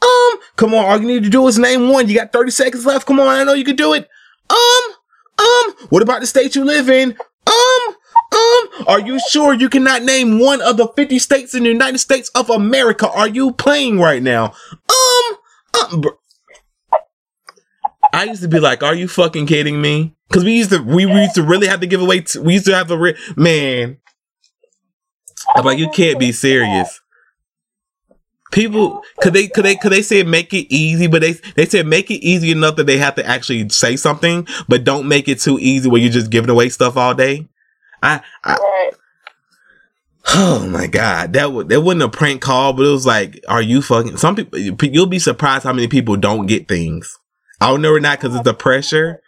um, come on, all you need to do is name one. You got 30 seconds left. Come on, I know you can do it. Um, um, what about the state you live in? Um, um, are you sure you cannot name one of the 50 states in the United States of America? Are you playing right now? Um, um I used to be like, are you fucking kidding me? Cause we used to, we, we used to really have to give away, t- we used to have a, re- man. I'm like, you can't be serious. People, could they, could they, could they say make it easy, but they, they said make it easy enough that they have to actually say something, but don't make it too easy where you're just giving away stuff all day. I, I Right. oh my god, that would that wasn't a prank call, but it was like, are you fucking? Some people, you'll be surprised how many people don't get things. I'll know or not because it's the pressure.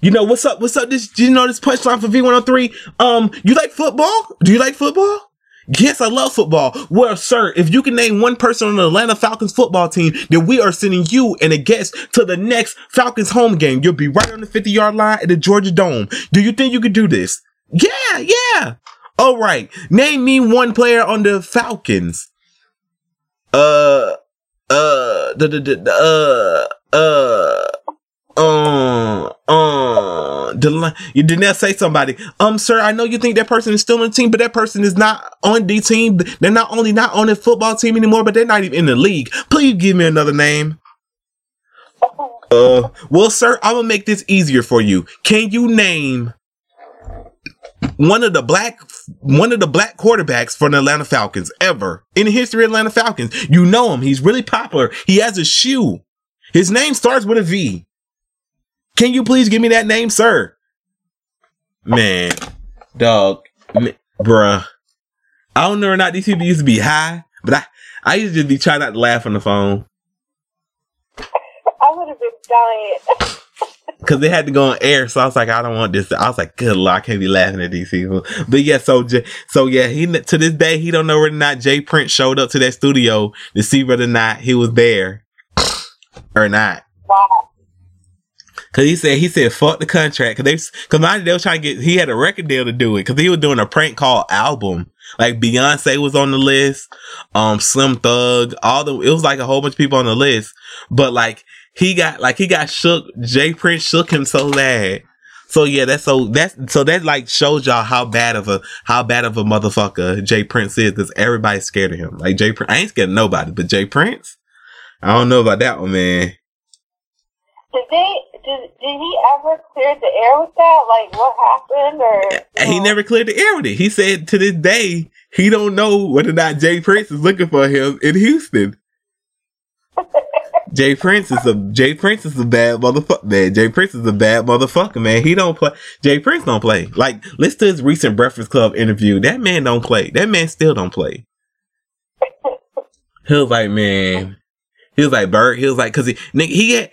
You know what's up? What's up? This you know this punchline for V103? Um, you like football? Do you like football? Yes, I love football. Well, sir, if you can name one person on the Atlanta Falcons football team, then we are sending you and a guest to the next Falcons home game. You'll be right on the 50 yard line at the Georgia Dome. Do you think you could do this? Yeah, yeah. All right. Name me one player on the Falcons. Uh, uh, the, the, the, uh, uh, um, um, Did not say somebody. Um, sir, I know you think that person is still on the team, but that person is not on the team. They're not only not on the football team anymore, but they're not even in the league. Please give me another name. Uh, well, sir, I'm gonna make this easier for you. Can you name one of the black one of the black quarterbacks for the Atlanta Falcons ever in the history of Atlanta Falcons? You know him. He's really popular. He has a shoe. His name starts with a V. Can you please give me that name, sir? Man, dog, m- bruh. I don't know or not these people used to be high, but I, I used to just be trying not to laugh on the phone I would have been dying. because they had to go on air. So I was like, I don't want this. I was like, good lord, I can't be laughing at these people. But yeah, so J- so yeah, he to this day he don't know whether or not J. Prince showed up to that studio to see whether or not he was there or not. wow. Cause he said he said fuck the contract. Cause they cause mind they was trying to get he had a record deal to do it. Cause he was doing a prank call album. Like Beyonce was on the list, um, Slim Thug, all the it was like a whole bunch of people on the list. But like he got like he got shook. J. Prince shook him so bad. So yeah, that's so that's so that like shows y'all how bad of a how bad of a motherfucker J. Prince is because everybody's scared of him. Like J. Prince, I ain't scared of nobody, but J. Prince, I don't know about that one, man. Did they? Did, did he ever clear the air with that? Like, what happened? Or And he never cleared the air with it. He said to this day he don't know whether or not J. Prince is looking for him in Houston. J. Prince is a J. Prince is a bad motherfucker. Man, J. Prince is a bad motherfucker. Man, he don't play. J. Prince don't play. Like listen to his recent Breakfast Club interview. That man don't play. That man still don't play. He was like, man. He was like Bird. He was like, cause he nigga, he had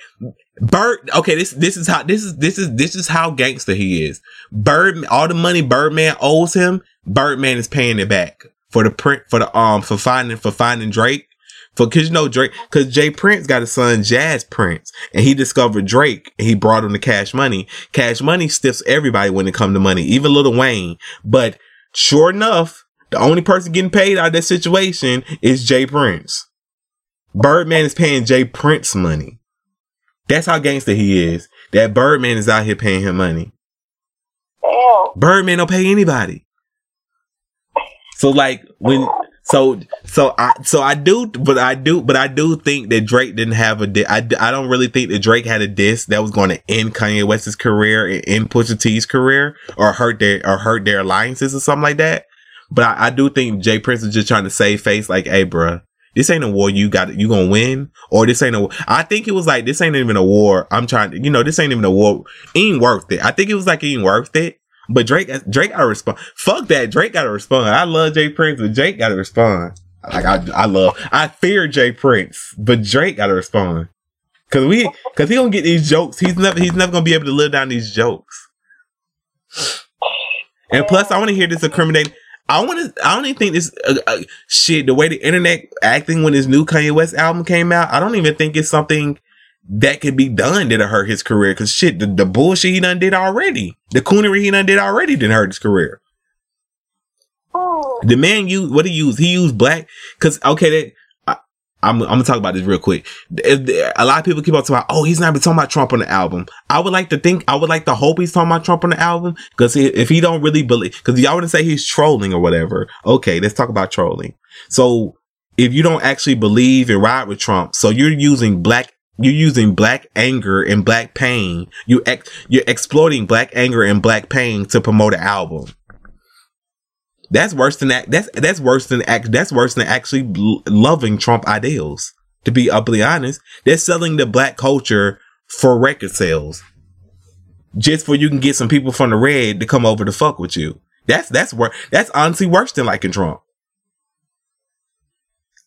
Bird. Okay, this this is how this is this is this is how gangster he is. Bird, all the money Birdman owes him, Birdman is paying it back for the print for the um for finding for finding Drake. For cause you know Drake, cause J. Prince got a son, Jas Prince, and he discovered Drake and he brought him to Cash Money. Cash Money stiffs everybody when it come to money, even Lil Wayne. But sure enough, the only person getting paid out of that situation is J. Prince. Birdman is paying J. Prince money. That's how gangster he is. That Birdman is out here paying him money. Damn. Birdman don't pay anybody. So like when so so I so I do but I do but I do think that Drake didn't have a di- I, I don't really think that Drake had a diss that was going to end Kanye West's career and end Pusha T's career or hurt their or hurt their alliances or something like that. But I, I do think J. Prince is just trying to save face like, hey, bruh, this ain't a war you got you gonna win or this ain't a I think it was like this ain't even a war. I'm trying to you know this ain't even a war. Ain't worth it. I think it was like it ain't worth it. But Drake Drake gotta respond. Fuck that. Drake gotta respond. I love J. Prince, but Drake gotta respond. Like I I love I fear J. Prince, but Drake gotta respond. Cause we cause he gonna get these jokes. He's never he's never gonna be able to live down these jokes. And plus I wanna hear this incriminating I want to. I don't even think this uh, uh, shit. The way the internet acting when his new Kanye West album came out, I don't even think it's something that could be done that'll hurt his career. Cause shit, the, the bullshit he done did already, the coonery he done did already didn't hurt his career. Oh, The man used what he used. He used black. Cause okay, that I'm I'm gonna talk about this real quick. A lot of people keep on talking about, oh, he's not been talking about Trump on the album. I would like to think, I would like to hope he's talking about Trump on the album. Cause he, if he don't really believe, cause y'all wouldn't say he's trolling or whatever. Okay, let's talk about trolling. So if you don't actually believe and ride with Trump, so you're using black. You're using black anger and black pain. You ex, you're exploiting black anger and black pain to promote an album. That's worse than that. That's that's worse than act. That's worse than actually loving Trump ideals. To be uply honest, they're selling the black culture for record sales, just for you can get some people from the red to come over to fuck with you. That's that's wor That's honestly worse than liking Trump.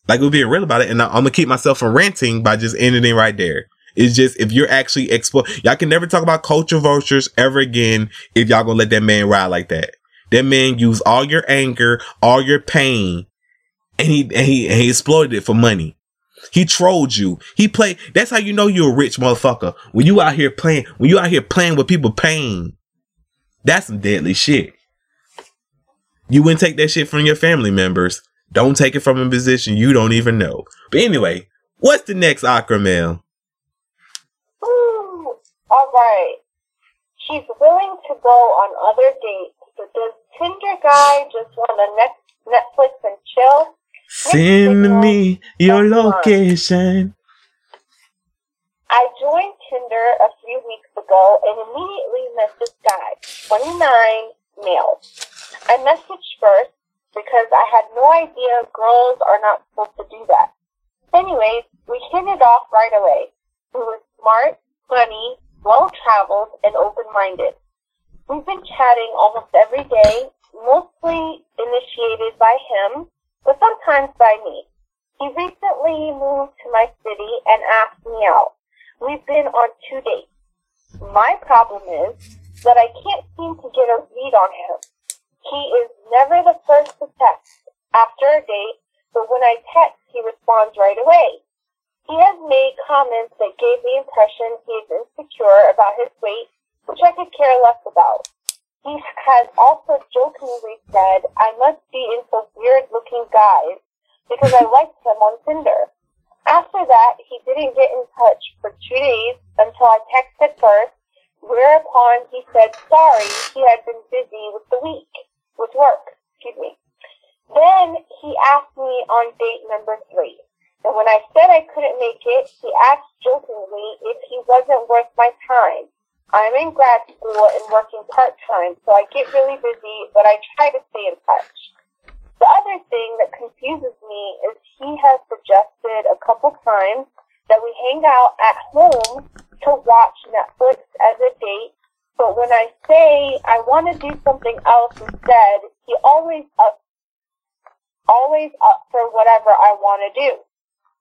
Like we're being real about it, and I'm gonna keep myself from ranting by just ending it right there. It's just if you're actually explore, y'all can never talk about culture vultures ever again if y'all gonna let that man ride like that. That man used all your anger, all your pain, and he and he and he exploited it for money. He trolled you. He played. That's how you know you're a rich motherfucker. When you out here playing, when you out here playing with people pain, that's some deadly shit. You wouldn't take that shit from your family members. Don't take it from a position you don't even know. But anyway, what's the next Akra all right. She's willing to go on other dates, but does Tinder guy just want to net- Netflix and chill? Send me your location. I joined Tinder a few weeks ago and immediately met this guy, 29, male. I messaged first because I had no idea girls are not supposed to do that. Anyways, we hit it off right away. He was smart, funny, well traveled, and open minded. We've been chatting almost every day, mostly initiated by him, but sometimes by me. He recently moved to my city and asked me out. We've been on two dates. My problem is that I can't seem to get a read on him. He is never the first to text after a date, but when I text, he responds right away. He has made comments that gave the impression he is insecure about his weight, which I could care less about. He has also jokingly said I must be in some weird looking guys because I liked him on Tinder. After that, he didn't get in touch for two days until I texted first, whereupon he said sorry he had been busy with the week, with work, excuse me. Then he asked me on date number three. And when I said I couldn't make it, he asked jokingly if he wasn't worth my time. I'm in grad school and working part time, so I get really busy, but I try to stay in touch. The other thing that confuses me is he has suggested a couple times that we hang out at home to watch Netflix as a date, but when I say I want to do something else instead, he always up, always up for whatever I want to do.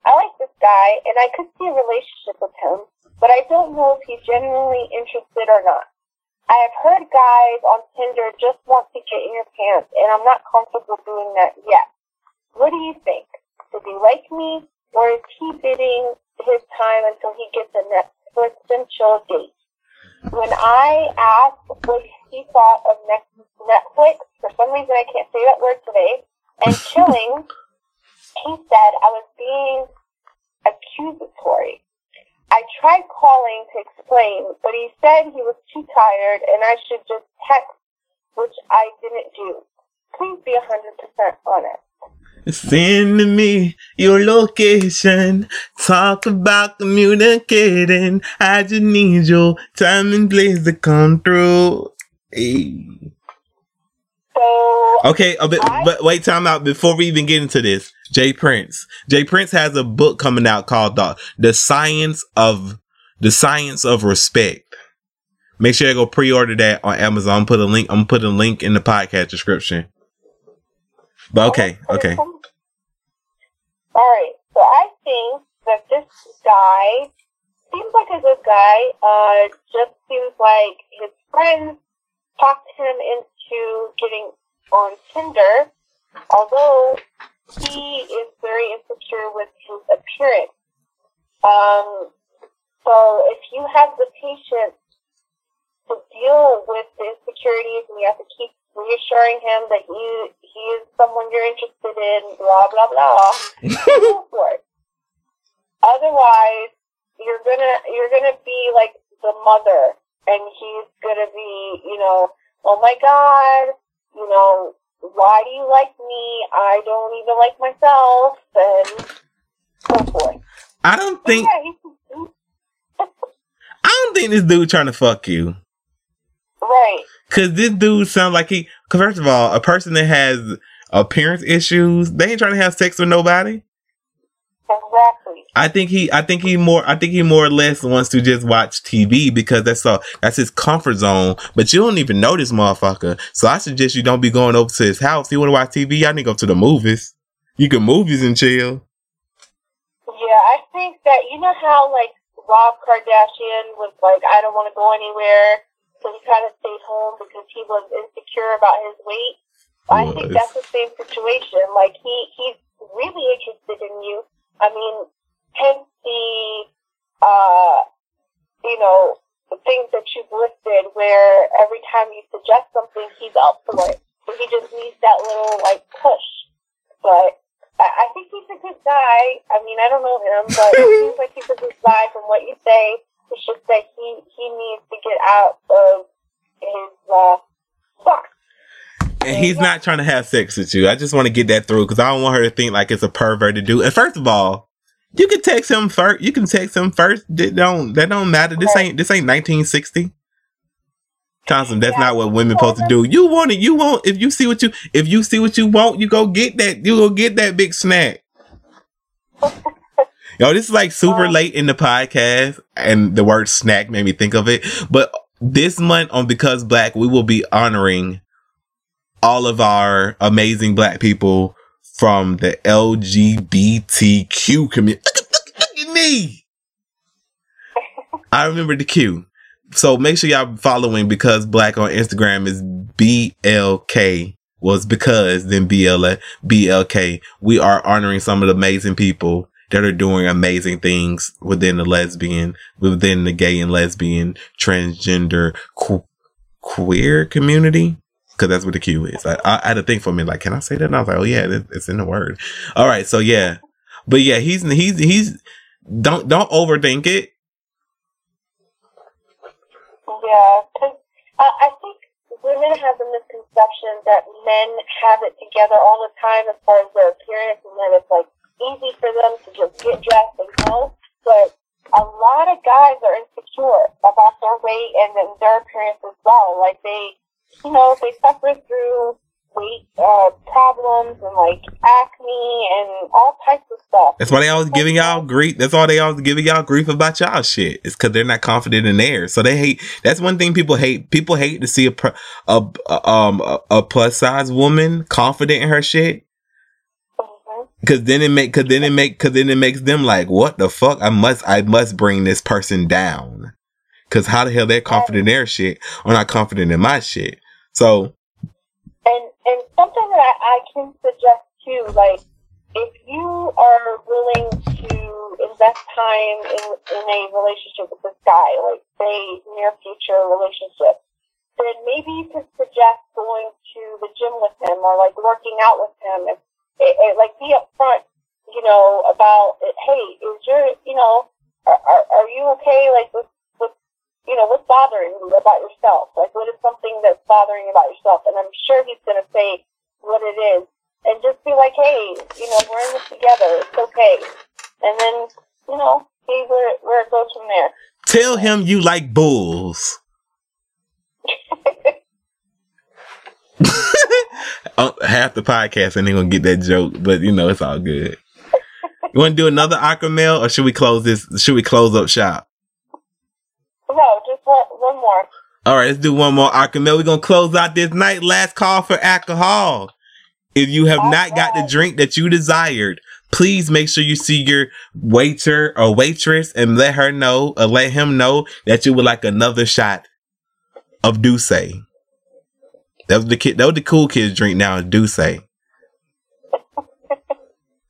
I like this guy, and I could see a relationship with him, but I don't know if he's genuinely interested or not. I have heard guys on Tinder just want to get in your pants, and I'm not comfortable doing that yet. What do you think? Does he like me, or is he bidding his time until he gets a Netflix and chill date? When I asked what he thought of Netflix, for some reason I can't say that word today, and chilling, he said I was being accusatory. I tried calling to explain, but he said he was too tired and I should just text, which I didn't do. Please be 100% honest. Send me your location. Talk about communicating. I just need your time and place to come through. Hey. So, Okay, but, I- but wait, time out before we even get into this. J. Prince. J. Prince has a book coming out called the, the Science of the Science of Respect. Make sure you go pre-order that on Amazon. I'm put a link. I'm put a link in the podcast description. But okay, okay. Alright, so I think that this guy seems like a good guy. Uh, just seems like his friends talked him into getting on Tinder, although he is very insecure with his appearance. Um, so if you have the patience to deal with the insecurities and you have to keep reassuring him that you he is someone you're interested in, blah blah blah, go for it. Otherwise, you're gonna you're gonna be like the mother, and he's gonna be, you know, oh my god, you know, why do you like me? I don't even like myself, and so forth. I don't think yeah, I don't think this dude trying to fuck you. right. Cause this dude sounds like he. Cause first of all, a person that has appearance issues, they ain't trying to have sex with nobody. Exactly. I think he. I think he more. I think he more or less wants to just watch TV because that's all. That's his comfort zone. But you don't even know this motherfucker. So I suggest you don't be going over to his house. You want to watch TV? Y'all need to go to the movies. You can movies and chill. Yeah, I think that you know how like Rob Kardashian was like, I don't want to go anywhere, so he kind of stayed home because he was insecure about his weight. I think that's the same situation. Like he he's really interested in you. I mean, hence the uh, you know, the things that you've listed, where every time you suggest something, he's up for it. So he just needs that little like push. But I, I think he's a good guy. I mean, I don't know him, but it seems like he's a good guy from what you say. It's just that he he needs to get out of his uh, box. And he's not trying to have sex with you. I just want to get that through because I don't want her to think like it's a perverted dude. And first of all, you can text him first. You can text him first. That don't that don't matter. This ain't this ain't 1960. Thompson, that's Yeah. not what women supposed to do. You want it. You want if you see what you if you see what you want, you go get that. You go get that big snack. Yo, this is like super late in the podcast, and the word snack made me think of it. But this month on Because Black, we will be honoring all of our amazing black people from the LGBTQ community. Look, look, look at me. I remember the Q. So make sure y'all following Because Black on Instagram is BLK was because then BL, BLK. We are honoring some of the amazing people that are doing amazing things within the lesbian, within the gay and lesbian, transgender, que- queer community. Cause that's what the Q is. I, I had to think for minute, like, can I say that? And I was like, oh yeah, it- it's in the word. All right. So yeah, but yeah, he's, he's, he's, don't, don't overthink it. Yeah, because uh, I think women have the misconception that men have it together all the time as far as their appearance, and that it's like easy for them to just get dressed and go. But a lot of guys are insecure about their weight and then their appearance as well. Like they, you know, they suffer through weight uh, problems and like acne and all types of stuff. That's why they always giving y'all grief. That's all they always giving y'all grief about y'all shit. It's because they're not confident in theirs. So they hate. That's one thing people hate. People hate to see a a, a um a, a plus size woman confident in her shit. Mhm. Cause then it make, cause then it make, cause then it makes them like, what the fuck? I must, I must bring this person down. Cause how the hell they're confident in their shit or not confident in my shit? So And and something that I, I can suggest too, like if you are willing to invest time in in a relationship with this guy, like say near future relationship, then maybe you could suggest going to the gym with him or like working out with him. If, it, it, like be upfront, you know, about hey, is your you know, are, are, are you okay? Like with with you know, what's bothering you about yourself? Like, what is something that's bothering you about yourself? And I'm sure he's going to say what it is. And just be like, hey, you know, we're in this together. It's okay. And then, you know, see where, where it goes from there. tell him you like bulls. oh, half the podcast and they're gonna get that joke, but you know it's all good. You want to do another aqua or should we close this? Should we close up shop? One, more. All right, let's do one more mail. We're gonna close out this night. Last call for alcohol. If you have not got the drink that you desired, please make sure you see your waiter or waitress and let her know or let him know that you would like another shot of D'ussé. That was the kid. That was the cool kids drink now. D'ussé.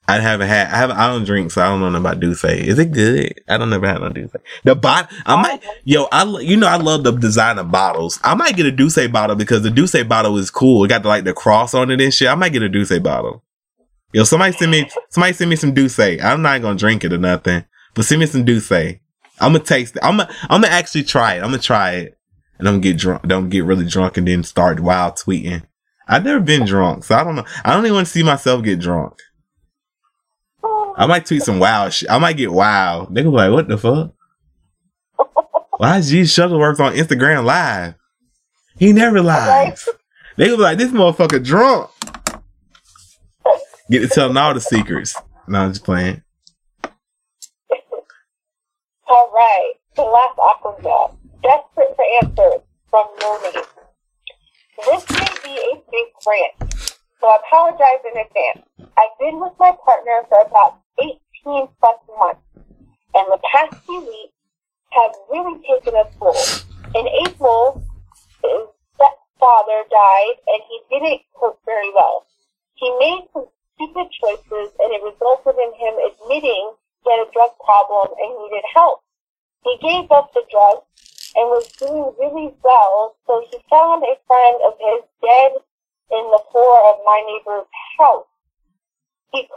I haven't had. I haven't. I don't drink, so I don't know about D'ussé. Is it good? I don't never had no D'ussé. The bot. I might. Yo, I you know I love the design of bottles. I might get a D'ussé bottle because the D'ussé bottle is cool. It got the, like the cross on it and shit. I might get a D'ussé bottle. Yo, somebody send me. Somebody send me some D'ussé. I'm not gonna drink it or nothing, but send me some D'ussé. I'm gonna taste it. I'm gonna. I'm gonna actually try it. I'm gonna try it, and I'm gonna get drunk. Don't get really drunk and then start wild tweeting. I've never been drunk, so I don't know. I don't even want to see myself get drunk. I might tweet some wild shit. I might get wild. They gonna be like, what the fuck? Why is G Shuttlesworth on Instagram live? He never lives. They gonna be like, this motherfucker drunk. Get to telling all the secrets. No, I'm just playing. All right. The last awkward job. Desperate for answers from no name. This may be a big rant, so I apologize in advance. I've been with my partner for about 18 plus months, and the past few weeks have really taken a toll. In April, his stepfather died, and he didn't cope very well. He made some stupid choices, and it resulted in him admitting he had a drug problem and needed help. He gave up the drugs and was doing really well, so he found a friend of his dead in the floor of my neighbor's house. He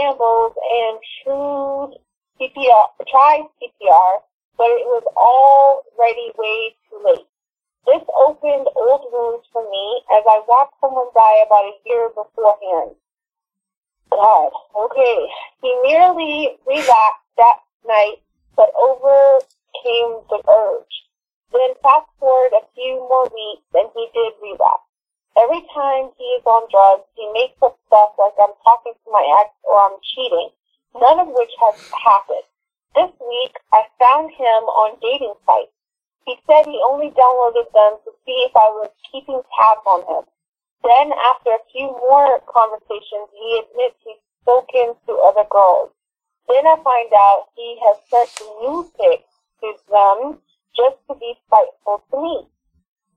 ambulance and tried CPR, tried CPR, but it was already way too late. This opened old wounds for me as I watched someone die about a year beforehand. God, okay. He nearly relapsed that night, but overcame the urge. Then fast forward a few more weeks and he did relapse. Every time he is on drugs, he makes up stuff like I'm talking to my ex or I'm cheating, none of which has happened. This week, I found him on dating sites. He said he only downloaded them to see if I was keeping tabs on him. Then, after a few more conversations, he admits he's spoken to other girls. Then I find out he has sent new pics to them just to be spiteful to me.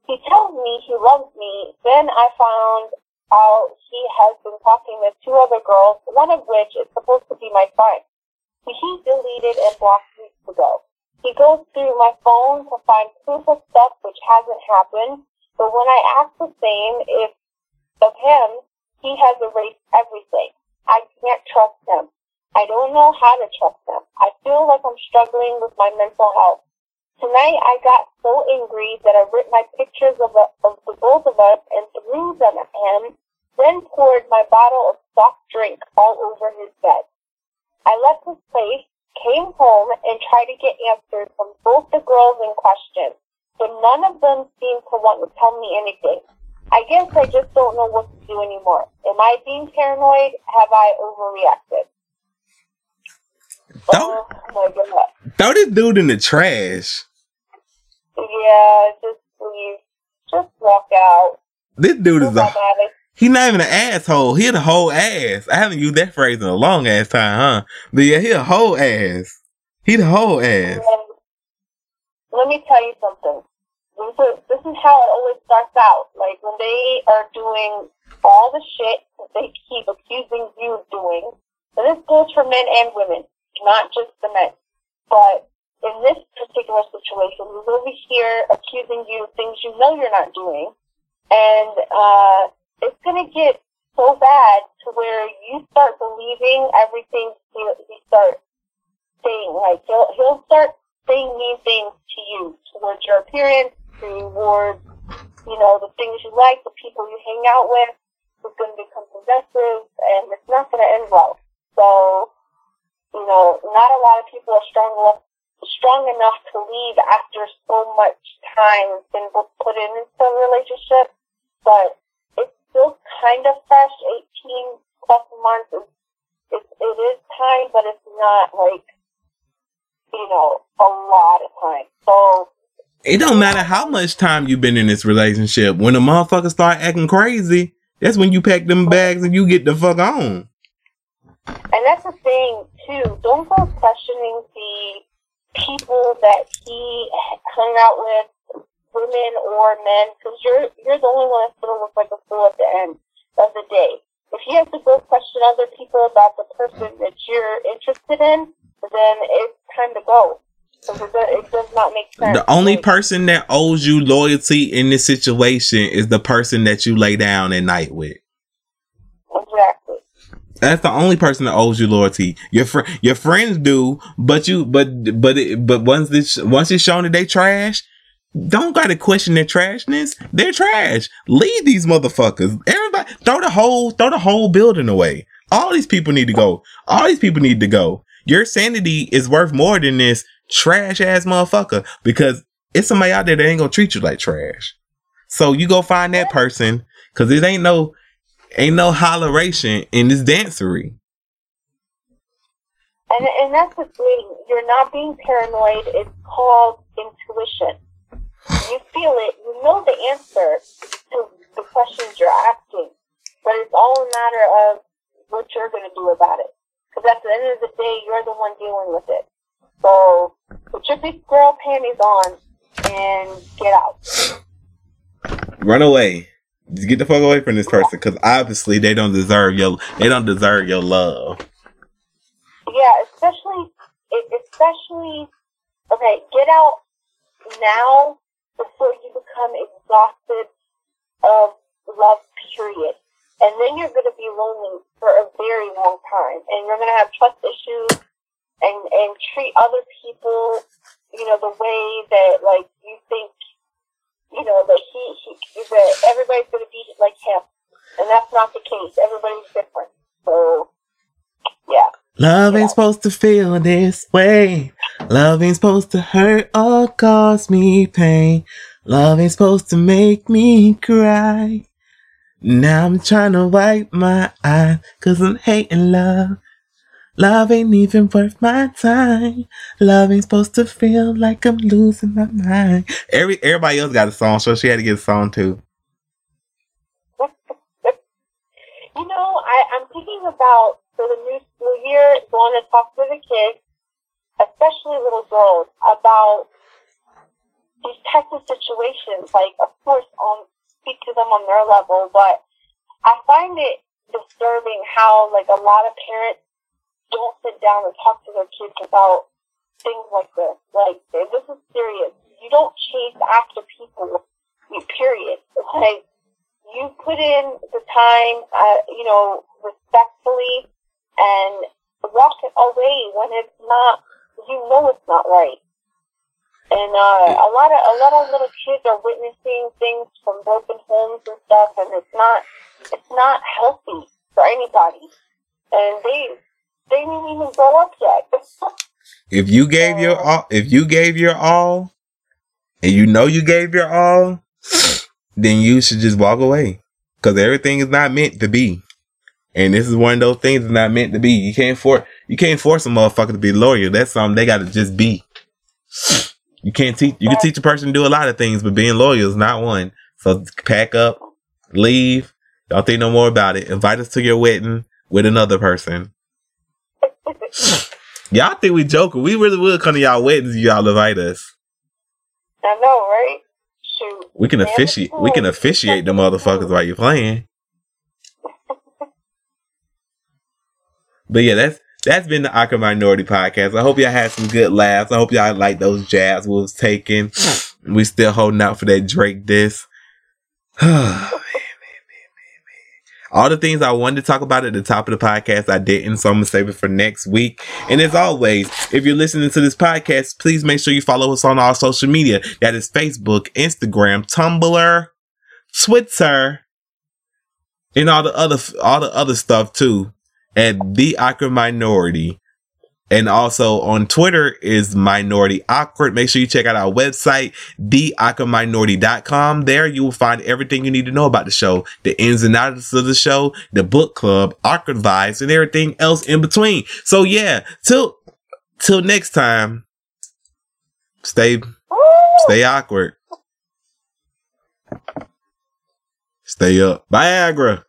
He tells me he loves me. Then I found out he has been talking with two other girls, one of which is supposed to be my friend. He deleted and blocked weeks ago. He goes through my phone to find proof of stuff which hasn't happened, but when I ask the same if of him, he has erased everything. I can't trust him. I don't know how to trust him. I feel like I'm struggling with my mental health. Tonight I got so angry that I ripped my pictures of, of the both of us and threw them at him, then poured my bottle of soft drink all over his bed. I left his place, came home, and tried to get answers from both the girls in question, but none of them seemed to want to tell me anything. I guess I just don't know what to do anymore. Am I being paranoid? Have I overreacted? Don't, oh. Throw this dude in the trash. Yeah, just leave. Just walk out. This dude is a. He not even an asshole. He a whole ass. I haven't used that phrase in a long ass time, huh? But yeah, he a whole ass. He the whole ass. Let me tell you something. This is, this is how it always starts out. Like when they are doing all the shit that they keep accusing you of doing. And this goes for men and women, not just the men. But in this particular situation, he's over here accusing you of things you know you're not doing, and uh, it's going to get so bad to where you start believing everything he, he starts saying. Like he'll he'll start saying mean things to you towards your appearance, towards you know the things you like, the people you hang out with. It's going to become possessive, and it's not going to end well. So, you know, not a lot of people are strong enough strong enough to leave after so much time been put in into a relationship, but still kind of fresh. 18 plus months is it, it is time, but it's not like you know a lot of time. So it don't matter how much time you've been in this relationship. When a motherfucker start acting crazy, that's when you pack them bags and you get the fuck on. And that's the thing too. Don't go questioning the people that he hung out with women or men because you're you're the only one that's gonna look like a fool at the end of the day. If you have to go question other people about the person that you're interested in, then it's time to go. It, does- not make sense. The only person that owes you loyalty in this situation is the person that you lay down at night with. Exactly. That's the only person that owes you loyalty. Your fr- your friends do, but you but but it, but once this once it's shown that they trash, don't gotta question their trashness. They're trash. Leave these motherfuckers. Everybody throw the whole throw the whole building away. All these people need to go. All these people need to go. Your sanity is worth more than this trash ass motherfucker because it's somebody out there that ain't gonna treat you like trash. So you go find that person because it ain't no ain't no holleration in this dancery. And and that's the thing. You're not being paranoid. It's called intuition. You feel it. You know the answer to the questions you're asking, but it's all a matter of what you're going to do about it. Because at the end of the day, you're the one dealing with it. So put your big girl panties on and get out. Run away. Just get the fuck away from this person because obviously they don't deserve your they don't deserve your love. Yeah, especially, especially, okay, get out now before you become exhausted of love, period. And then you're going to be lonely for a very long time. And you're going to have trust issues and, and treat other people, you know, the way that, like, you think, you know, that he, he that everybody's going to be like him. And that's not the case. Everybody's different. So, yeah. Love ain't supposed to feel this way. Love ain't supposed to hurt or cause me pain. Love ain't supposed to make me cry. Now I'm trying to wipe my eyes cause I'm hating love. Love ain't even worth my time. Love ain't supposed to feel like I'm losing my mind. Every everybody else got a song, so she had to get a song too. You know, I, I'm thinking about for the new school year going to talk to the kids, especially little girls, about these types of situations. Like, of course, on speak to them on their level, but I find it disturbing how like a lot of parents don't sit down and talk to their kids about things like this. Like, this is serious. You don't chase after people. Period. Like you put in the time, uh, you know, respectfully, and walk it away when it's not. You know it's not right. And uh, a lot of a lot of little kids are witnessing things from broken homes and stuff, and it's not it's not healthy for anybody. And they they didn't even grow up yet. If you gave your all, if you gave your all, and you know you gave your all, then you should just walk away. Cause everything is not meant to be. And this is one of those things that's not meant to be. You can't force you can't force a motherfucker to be loyal. That's something they gotta just be. You can't teach you can teach a person to do a lot of things, but being loyal is not one. So pack up, leave, don't think no more about it. Invite us to your wedding with another person. Y'all think we joking. We really will come to y'all weddings if y'all invite us. I know, right? Shoot. We can officiate we can officiate the motherfuckers while you're playing. But yeah, that's that's been the Awkward Minority Podcast. I hope y'all had some good laughs. I hope y'all like those jabs we was taking. Hmm. We still holding out for that Drake diss. All the things I wanted to talk about at the top of the podcast, I didn't, so I'm gonna save it for next week. And as always, if you're listening to this podcast, please make sure you follow us on all social media. That is Facebook, Instagram, Tumblr, Twitter, and all the other all the other stuff too. At the awkward minority. And also on Twitter is Minority Awkward. Make sure you check out our website, theawkwardminority.com. There you will find everything you need to know about the show, the ins and outs of the show, the book club, awkward vibes, and everything else in between. So yeah, till till next time, stay stay awkward. Stay up. Viagra.